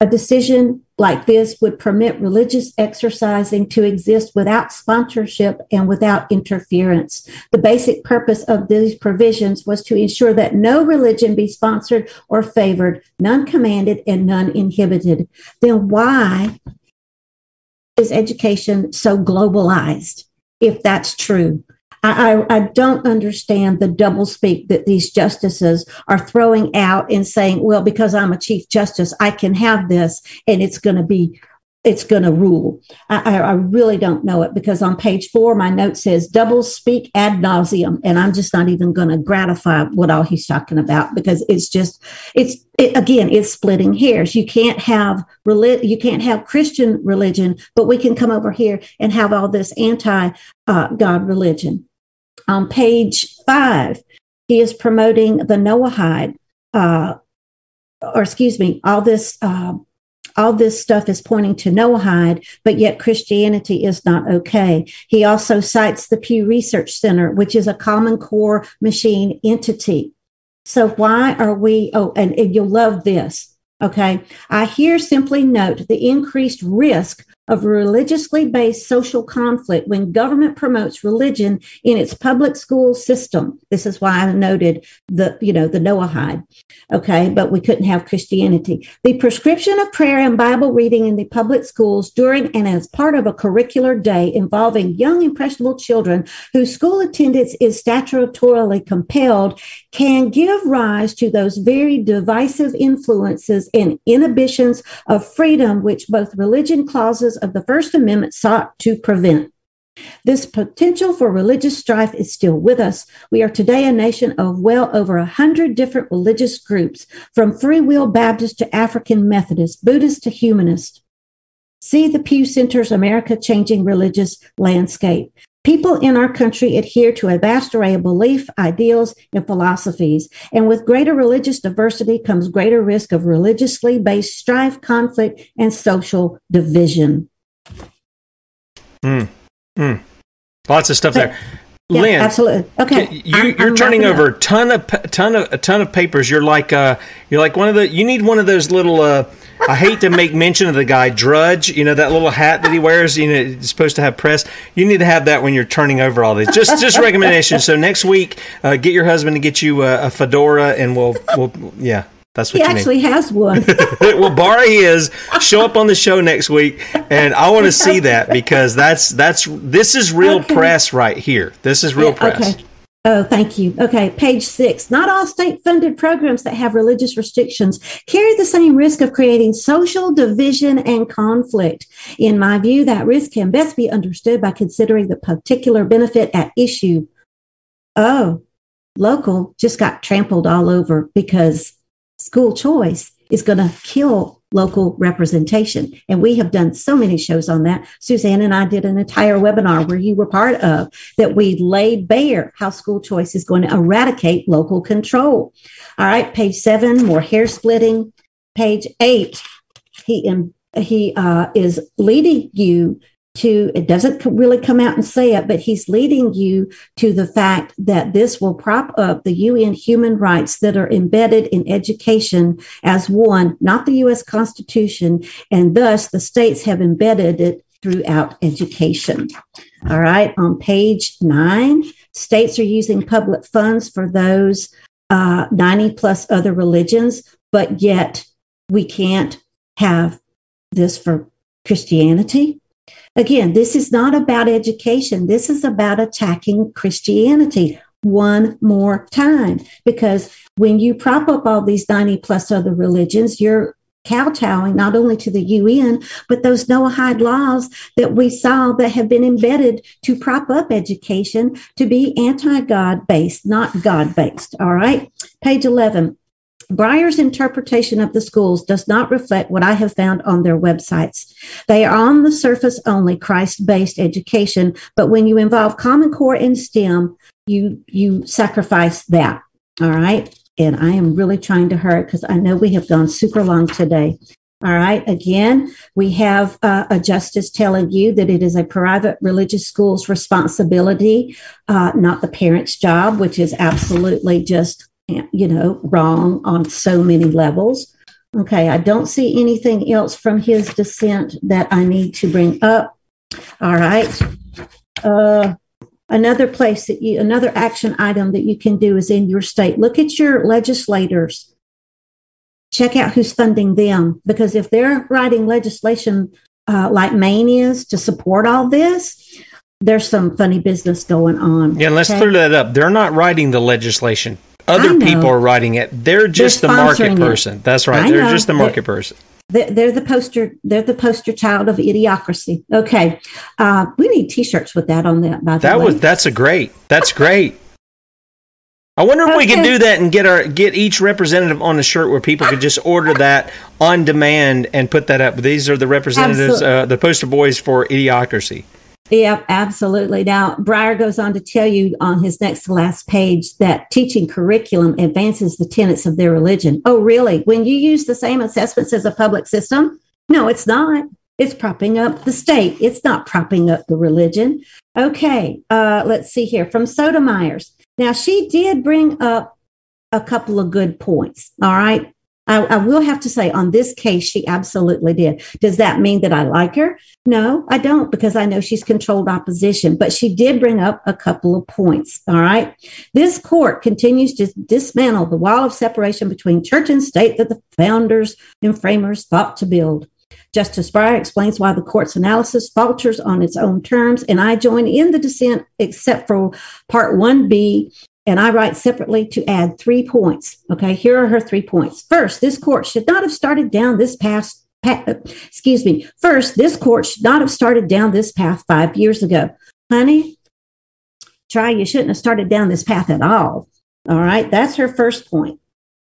a decision like this would permit religious exercising to exist without sponsorship and without interference. The basic purpose of these provisions was to ensure that no religion be sponsored or favored, none commanded, and none inhibited. Then why is education so globalized? If that's true. I, I, don't understand the doublespeak that these justices are throwing out and saying, well, because I'm a chief justice, I can have this and it's going to be it's going to rule. I, I, really don't know it because on page four, my note says double speak ad nauseum, and I'm just not even going to gratify what all he's talking about because it's just, it's it, again, it's splitting hairs. You can't have relig- you can't have Christian religion, but we can come over here and have all this anti uh, God religion. On page five, he is promoting the Noahide, uh, or excuse me, all this. Uh, all this stuff is pointing to Noahide, but yet Christianity is not okay. He also cites the Pew Research Center, which is a Common Core machine entity. So why are we, oh, and, and you'll love this. Okay. I here simply note the increased risk of religiously based social conflict when government promotes religion in its public school system. This is why I noted the, you know, the Noahide. Okay, but we couldn't have Christianity. The prescription of prayer and Bible reading in the public schools during and as part of a curricular day involving young impressionable children whose school attendance is statutorily compelled can give rise to those very divisive influences and inhibitions of freedom which both religion clauses of the First Amendment sought to prevent. This potential for religious strife is still with us. We are today a nation of well over a hundred different religious groups, from Free Will Baptist to African Methodist, Buddhist to Humanist. See the Pew Center's America Changing Religious Landscape. People in our country adhere to a vast array of belief, ideals, and philosophies. And with greater religious diversity comes greater risk of religiously based strife, conflict, and social division. Mm. Mm. Lots of stuff there. Yeah, Lynne, absolutely. Okay, you, are turning over a ton of ton of a ton of papers. You're like uh, you're like one of the. You need one of those little. Uh, I hate to make mention of the guy Drudge. You know that little hat that he wears. You know, it's supposed to have press. You need to have that when you're turning over all these. Just just recommendations. So next week, uh, get your husband to get you a, a fedora, and we'll we'll yeah. That's what he actually need. has one. well, borrow his. Show up on the show next week, and I want to see that because that's that's this is real okay. press right here. This is real yeah, press. Okay. Oh, thank you. Okay, page six. Not all state funded programs that have religious restrictions carry the same risk of creating social division and conflict. In my view, that risk can best be understood by considering the particular benefit at issue. Oh, local just got trampled all over because school choice is going to kill local representation. And we have done so many shows on that. Suzanne and I did an entire webinar where you were part of that we laid bare how school choice is going to eradicate local control. All right, page seven, more hair splitting. Page eight, he, he uh, is leading you to it doesn't really come out and say it but he's leading you to the fact that this will prop up the UN human rights that are embedded in education as one not the US constitution and thus the states have embedded it throughout education. All right on page 9 states are using public funds for those uh, 90 plus other religions but yet we can't have this for Christianity Again, this is not about education. This is about attacking Christianity one more time. Because when you prop up all these 90 plus other religions, you're kowtowing not only to the UN, but those Noahide laws that we saw that have been embedded to prop up education to be anti God based, not God based. All right. Page 11. Breyer's interpretation of the schools does not reflect what I have found on their websites. They are on the surface only Christ based education, but when you involve Common Core and STEM, you, you sacrifice that. All right. And I am really trying to hurry because I know we have gone super long today. All right. Again, we have uh, a justice telling you that it is a private religious school's responsibility, uh, not the parent's job, which is absolutely just you know, wrong on so many levels. Okay, I don't see anything else from his dissent that I need to bring up. All right. Uh, another place that you, another action item that you can do is in your state. Look at your legislators. Check out who's funding them because if they're writing legislation uh, like Maine is to support all this, there's some funny business going on. Yeah, let's okay? clear that up. They're not writing the legislation other people are writing it. They're just they're the market person. It. That's right. I they're know. just the market they're, person. They're, the poster. They're the poster child of idiocracy. Okay, uh, we need T-shirts with that on that. By the that way, was that's a great. That's great. I wonder if okay. we can do that and get our get each representative on a shirt where people could just order that on demand and put that up. These are the representatives, uh, the poster boys for idiocracy. Yep, absolutely. Now, Breyer goes on to tell you on his next to last page that teaching curriculum advances the tenets of their religion. Oh, really? When you use the same assessments as a public system? No, it's not. It's propping up the state. It's not propping up the religion. Okay, uh, let's see here from Sotomayor's. Now, she did bring up a couple of good points. All right. I, I, will have to say on this case, she absolutely did. Does that mean that I like her? No, I don't, because I know she's controlled opposition, but she did bring up a couple of points. All right. This court continues to dismantle the wall of separation between church and state that the founders and framers thought to build. Justice Breyer explains why the court's analysis falters on its own terms, and I join in the dissent except for Part 1B and I write separately to add three points. Okay, here are her three points. First, this court should not have started down this path. excuse me. First, this court should not have started down this path five years ago. Honey, try, you shouldn't have started down this path at all. All right, that's her first point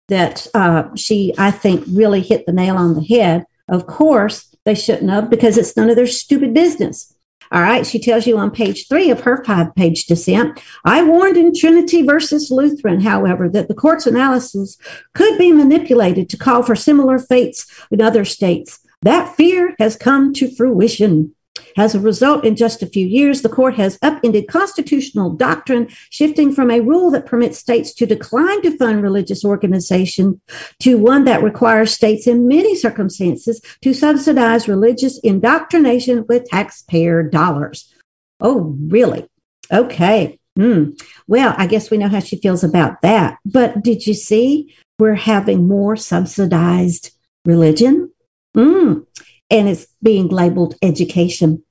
that uh, she, I think, really hit the nail on the head. Of course, they shouldn't have because it's none of their stupid business. All right. She tells you on page three of her five page dissent. I warned in Trinity versus Lutheran, however, that the court's analysis could be manipulated to call for similar fates in other states. That fear has come to fruition. As a result, in just a few years, the court has upended constitutional doctrine, shifting from a rule that permits states to decline to fund religious organization to one that requires states in many circumstances to subsidize religious indoctrination with taxpayer dollars. Oh, really? Okay. Hmm. Well, I guess we know how she feels about that. But did you see we're having more subsidized religion? Mm and it's being labeled education.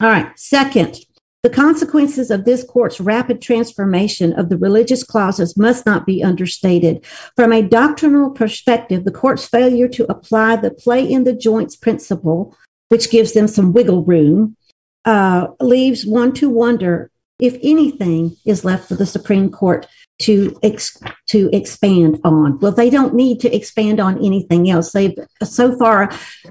All right. Second, the consequences of this court's rapid transformation of the religious clauses must not be understated. From a doctrinal perspective, the court's failure to apply the play in the joints principle, which gives them some wiggle room, uh, leaves one to wonder if anything is left for the Supreme Court to ex- to expand on. Well, they don't need to expand on anything else. They've so far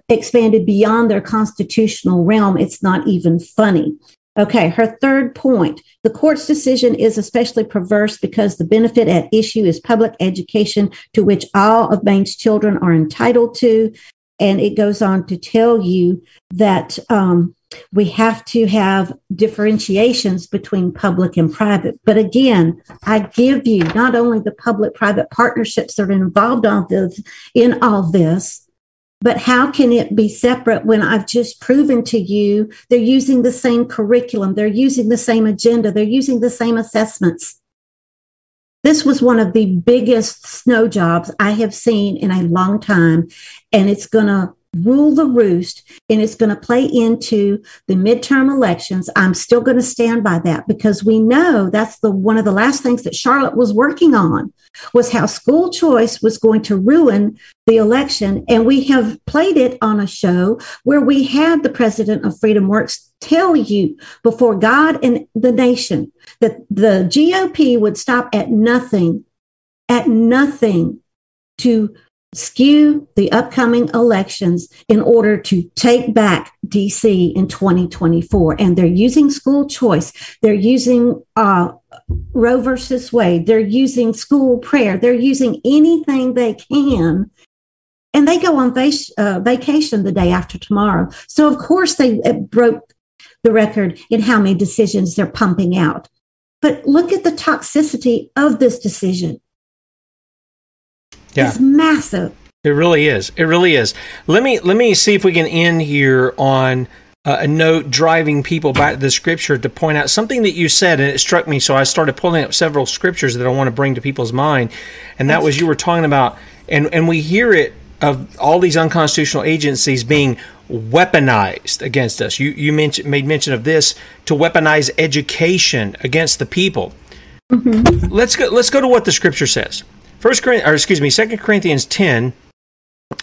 expanded beyond their constitutional realm. It's not even funny. Okay, her third point. The court's decision is especially perverse because the benefit at issue is public education to which all of Maine's children are entitled to. And it goes on to tell you that um, we have to have differentiations between public and private. But again, I give you not only the public private partnerships that are involved this, in all this, but how can it be separate when I've just proven to you they're using the same curriculum, they're using the same agenda, they're using the same assessments? This was one of the biggest snow jobs I have seen in a long time, and it's going to rule the roost and it's going to play into the midterm elections. I'm still going to stand by that because we know that's the one of the last things that charlotte was working on was how school choice was going to ruin the election. And we have played it on a show where we had the president of freedom works tell you before god and the nation that the gop would stop at nothing at nothing to skew the upcoming elections in order to take back DC in 2024. And they're using school choice, they're using uh, Roe versus Wade, they're using school prayer, they're using anything they can. And they go on vac- uh, vacation the day after tomorrow. So, of course, they broke the record in how many decisions they're pumping out. But look at the toxicity of this decision yeah. is massive. It really is. It really is. Let me let me see if we can end here on uh, a note driving people back to the scripture to point out something that you said and it struck me so I started pulling up several scriptures that I want to bring to people's mind and that was you were talking about and and we hear it of all these unconstitutional agencies being weaponized against us. You you mentioned, made mention of this to weaponize education against the people. Mm-hmm. Let's go let's go to what the scripture says. First Corinthians, or excuse me, Second Corinthians ten.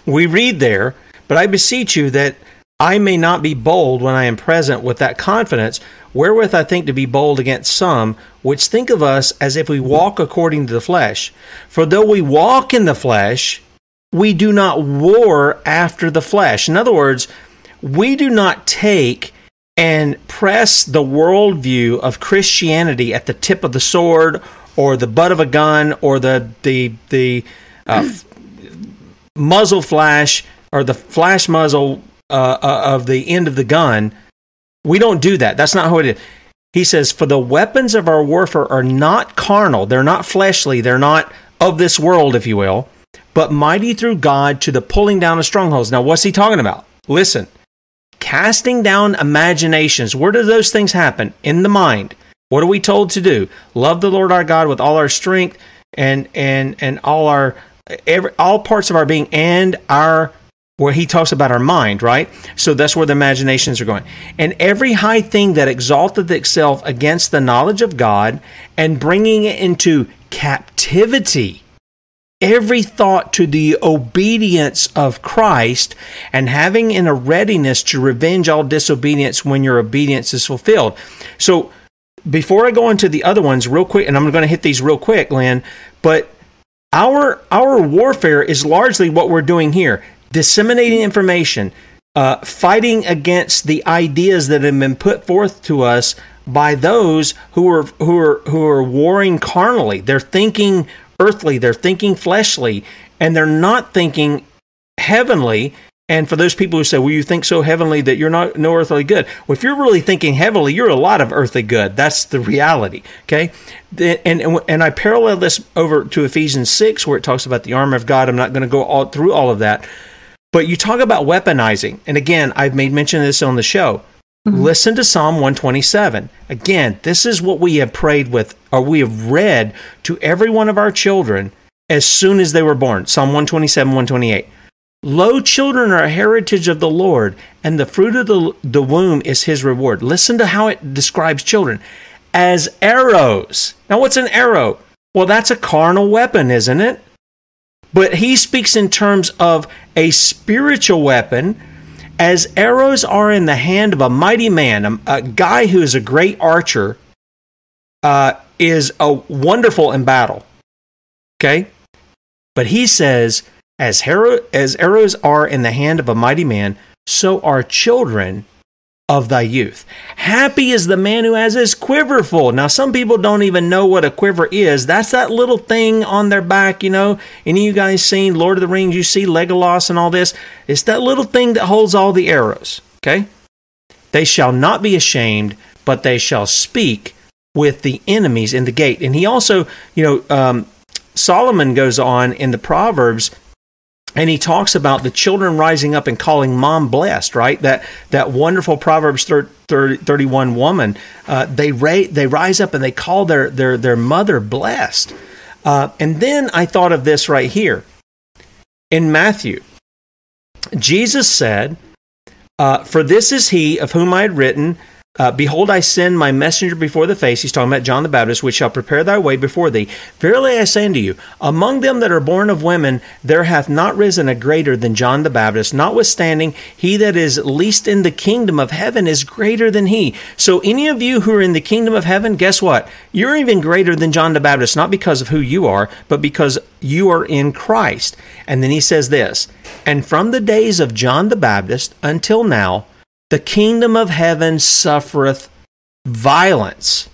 We read there, but I beseech you that I may not be bold when I am present with that confidence, wherewith I think to be bold against some, which think of us as if we walk according to the flesh. For though we walk in the flesh, we do not war after the flesh. In other words, we do not take and press the worldview of Christianity at the tip of the sword or the butt of a gun or the the the uh, muzzle flash or the flash muzzle uh, uh, of the end of the gun. We don't do that. That's not how it is. He says, "For the weapons of our warfare are not carnal; they're not fleshly; they're not of this world, if you will, but mighty through God to the pulling down of strongholds." Now, what's he talking about? Listen, casting down imaginations. Where do those things happen? In the mind. What are we told to do? Love the Lord our God with all our strength and and and all our every all parts of our being and our where he talks about our mind, right? So that's where the imaginations are going. And every high thing that exalteth itself against the knowledge of God and bringing it into captivity every thought to the obedience of Christ and having in a readiness to revenge all disobedience when your obedience is fulfilled. So before I go into the other ones, real quick, and I'm going to hit these real quick, Lynne, but our our warfare is largely what we're doing here: disseminating information, uh, fighting against the ideas that have been put forth to us by those who are who are who are warring carnally. They're thinking earthly, they're thinking fleshly, and they're not thinking heavenly and for those people who say, well, you think so heavenly that you're not no earthly good. Well, if you're really thinking heavenly, you're a lot of earthly good. That's the reality. Okay. And, and, and I parallel this over to Ephesians 6, where it talks about the armor of God. I'm not going to go all through all of that. But you talk about weaponizing. And again, I've made mention of this on the show. Mm-hmm. Listen to Psalm 127. Again, this is what we have prayed with, or we have read to every one of our children as soon as they were born. Psalm 127, 128. Lo, children are a heritage of the Lord, and the fruit of the, the womb is his reward. Listen to how it describes children as arrows. Now, what's an arrow? Well, that's a carnal weapon, isn't it? But he speaks in terms of a spiritual weapon, as arrows are in the hand of a mighty man, a, a guy who is a great archer. Uh, is a wonderful in battle. Okay? But he says, as, as arrows are in the hand of a mighty man, so are children of thy youth. Happy is the man who has his quiver full. Now, some people don't even know what a quiver is. That's that little thing on their back, you know. Any of you guys seen Lord of the Rings? You see Legolas and all this? It's that little thing that holds all the arrows, okay? They shall not be ashamed, but they shall speak with the enemies in the gate. And he also, you know, um, Solomon goes on in the Proverbs and he talks about the children rising up and calling mom blessed right? That that wonderful proverbs 30, 31 woman uh, they ra- they rise up and they call their their their mother blessed. Uh, and then i thought of this right here. In matthew jesus said uh, for this is he of whom i had written uh, Behold, I send my messenger before the face. He's talking about John the Baptist, which shall prepare thy way before thee. Verily I say unto you, among them that are born of women, there hath not risen a greater than John the Baptist. Notwithstanding, he that is least in the kingdom of heaven is greater than he. So, any of you who are in the kingdom of heaven, guess what? You're even greater than John the Baptist, not because of who you are, but because you are in Christ. And then he says this And from the days of John the Baptist until now, the kingdom of heaven suffereth violence.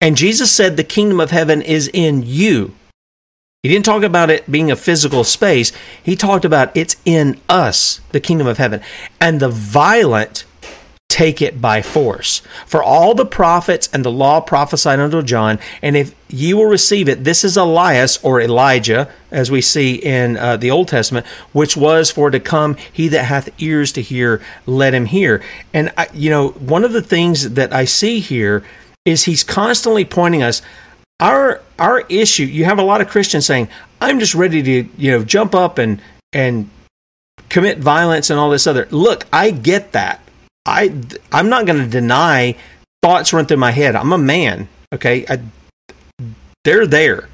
And Jesus said the kingdom of heaven is in you. He didn't talk about it being a physical space. He talked about it's in us, the kingdom of heaven. And the violent take it by force. For all the prophets and the law prophesied unto John, and if ye will receive it, this is Elias or Elijah, as we see in uh, the Old Testament, which was for to come. He that hath ears to hear, let him hear. And I, you know, one of the things that I see here is he's constantly pointing us. Our our issue. You have a lot of Christians saying, "I'm just ready to you know jump up and and commit violence and all this other." Look, I get that. I I'm not going to deny thoughts run through my head. I'm a man, okay? I, they're there.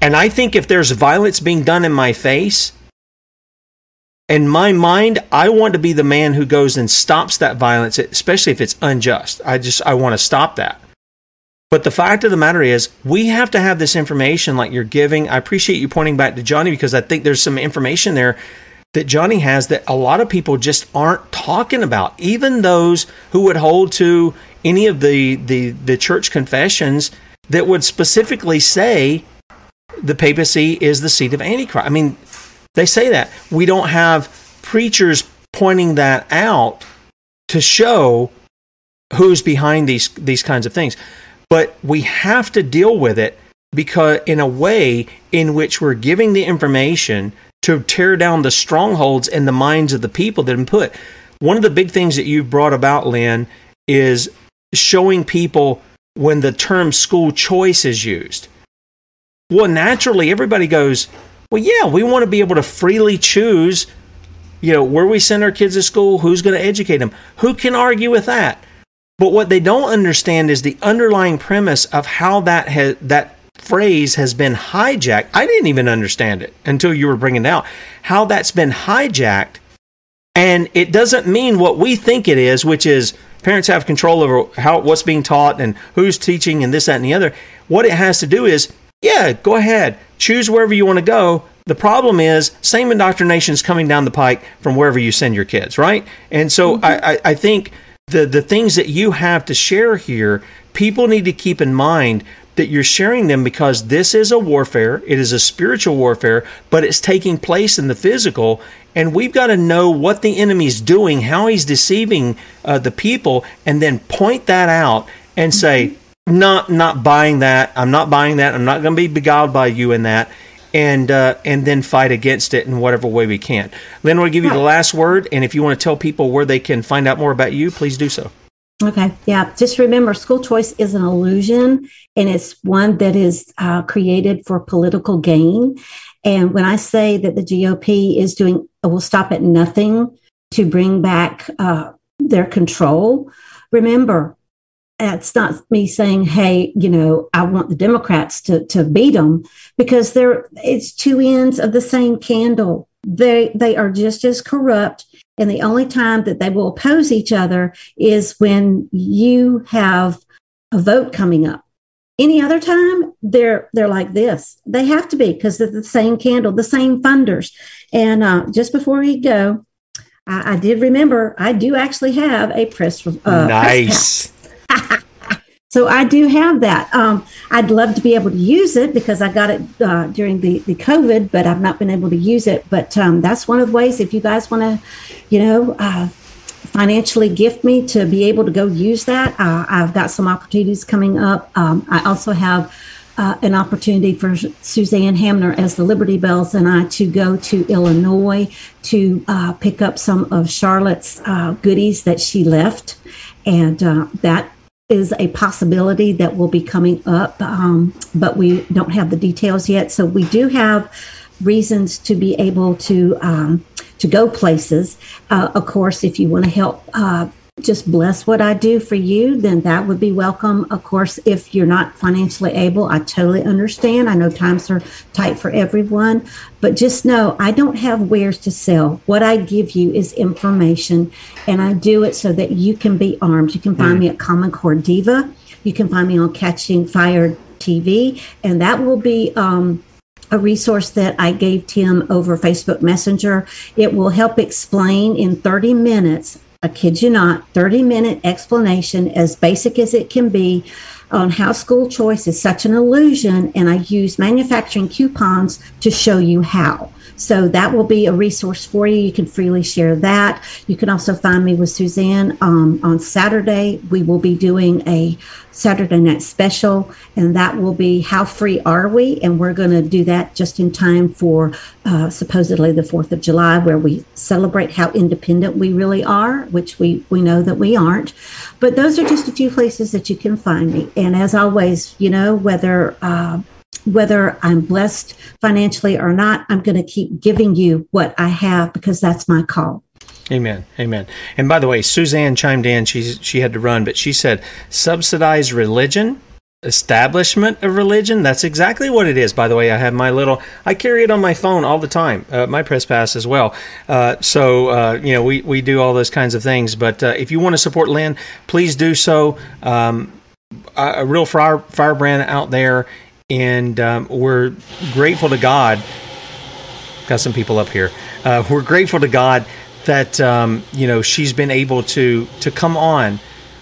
And I think if there's violence being done in my face, in my mind, I want to be the man who goes and stops that violence, especially if it's unjust. I just I want to stop that. But the fact of the matter is, we have to have this information like you're giving. I appreciate you pointing back to Johnny because I think there's some information there that Johnny has that a lot of people just aren't talking about. Even those who would hold to any of the, the, the church confessions that would specifically say the papacy is the seat of Antichrist. I mean, they say that. We don't have preachers pointing that out to show who's behind these these kinds of things. But we have to deal with it because in a way in which we're giving the information to tear down the strongholds in the minds of the people that have been put. One of the big things that you've brought about, Lynne, is showing people when the term school choice is used. Well, naturally, everybody goes, well, yeah, we want to be able to freely choose, you know, where we send our kids to school, who's going to educate them. Who can argue with that? But what they don't understand is the underlying premise of how that has, that phrase has been hijacked. I didn't even understand it until you were bringing it out. How that's been hijacked. And it doesn't mean what we think it is, which is parents have control over how what's being taught and who's teaching and this, that, and the other. What it has to do is, yeah, go ahead, choose wherever you want to go. The problem is, same indoctrination is coming down the pike from wherever you send your kids, right? And so mm-hmm. I, I, I think the the things that you have to share here, people need to keep in mind that you're sharing them because this is a warfare. It is a spiritual warfare, but it's taking place in the physical. And we've got to know what the enemy's doing, how he's deceiving uh, the people, and then point that out and say, not not buying that. I'm not buying that. I'm not going to be beguiled by you in that. And uh, and then fight against it in whatever way we can. Lynne, we'll give you the last word, and if you want to tell people where they can find out more about you, please do so. Okay. Yeah. Just remember school choice is an illusion and it's one that is uh, created for political gain. And when I say that the GOP is doing, will stop at nothing to bring back uh, their control, remember, it's not me saying, hey, you know, I want the Democrats to, to beat them because they're, it's two ends of the same candle. They, they are just as corrupt and the only time that they will oppose each other is when you have a vote coming up. Any other time, they're they're like this. They have to be because they're the same candle, the same funders. And uh, just before we go, I, I, did remember I do actually have a press. Uh, nice. Press so I do have that. Um, I'd love to be able to use it because I got it uh, during the, the COVID, but I've not been able to use it. But um, that's one of the ways if you guys want to, you know, uh, financially gift me to be able to go use that. Uh, I've got some opportunities coming up. Um, I also have uh, an opportunity for Suzanne Hamner as the Liberty Bells and I to go to Illinois to uh, pick up some of Charlotte's uh, goodies that she left. And that is a possibility that will be coming up, um, but we don't have the details yet. So we do have reasons to be able to um, to go places. Uh, of course, if you want to help uh, just bless what I do for you, then that would be welcome. Of course, if you're not financially able, I totally understand. I know times are tight for everyone, but just know I don't have wares to sell. What I give you is information, and I do it so that you can be armed. You can find mm. me at Common Core Diva. You can find me on Catching Fire TV, and that will be. Um, a resource that I gave Tim over Facebook Messenger. It will help explain in 30 minutes, I kid you not, 30 minute explanation as basic as it can be on how school choice is such an illusion. And I use manufacturing coupons to show you how. So that will be a resource for you. You can freely share that. You can also find me with Suzanne um, on Saturday. We will be doing a Saturday night special, and that will be How Free Are We? And we're going to do that just in time for uh, supposedly the 4th of July, where we celebrate how independent we really are, which we, we know that we aren't. But those are just a few places that you can find me. And as always, you know, whether uh, whether I'm blessed financially or not, I'm going to keep giving you what I have because that's my call. Amen. Amen. And by the way, Suzanne chimed in. She's she had to run, but she said subsidized religion, establishment of religion. That's exactly what it is. By the way, I have my little. I carry it on my phone all the time. Uh, my press pass as well. Uh, so uh, you know, we we do all those kinds of things. But uh, if you want to support Lynne, please do so. Um, a real fire firebrand out there and um, we're grateful to God. Got some people up here. Uh, we're grateful to God that um, you know she's been able to to come on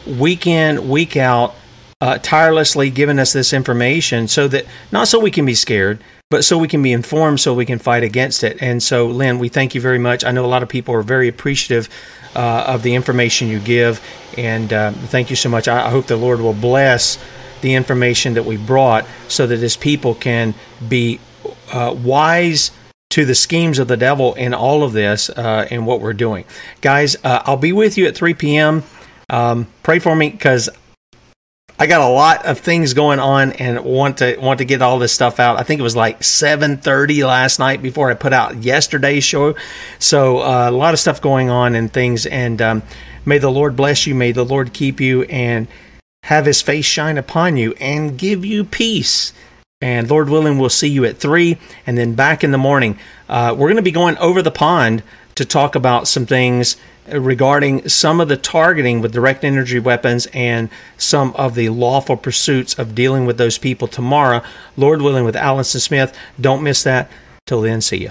week in week out, uh, tirelessly giving us this information, so that not so we can be scared, but so we can be informed, so we can fight against it. And so, Lynne, we thank you very much. I know a lot of people are very appreciative uh, of the information you give, and uh, thank you so much. I, I hope the Lord will bless the information that we brought so that his people can be uh, wise to the schemes of the devil in all of this uh, and what we're doing. Guys, uh, I'll be with you at 3 p.m. Um, pray for me because I got a lot of things going on and want to want to get all this stuff out. I think it was like 7:30 last night before I put out yesterday's show. So uh, a lot of stuff going on and things. And um, may the Lord bless you. May the Lord keep you and have his face shine upon you and give you peace. And Lord willing, we'll see you at three and then back in the morning. Uh, we're going to be going over the pond to talk about some things regarding some of the targeting with direct energy weapons and some of the lawful pursuits of dealing with those people tomorrow. Lord willing, with Allison Smith. Don't miss that. Till then, see you.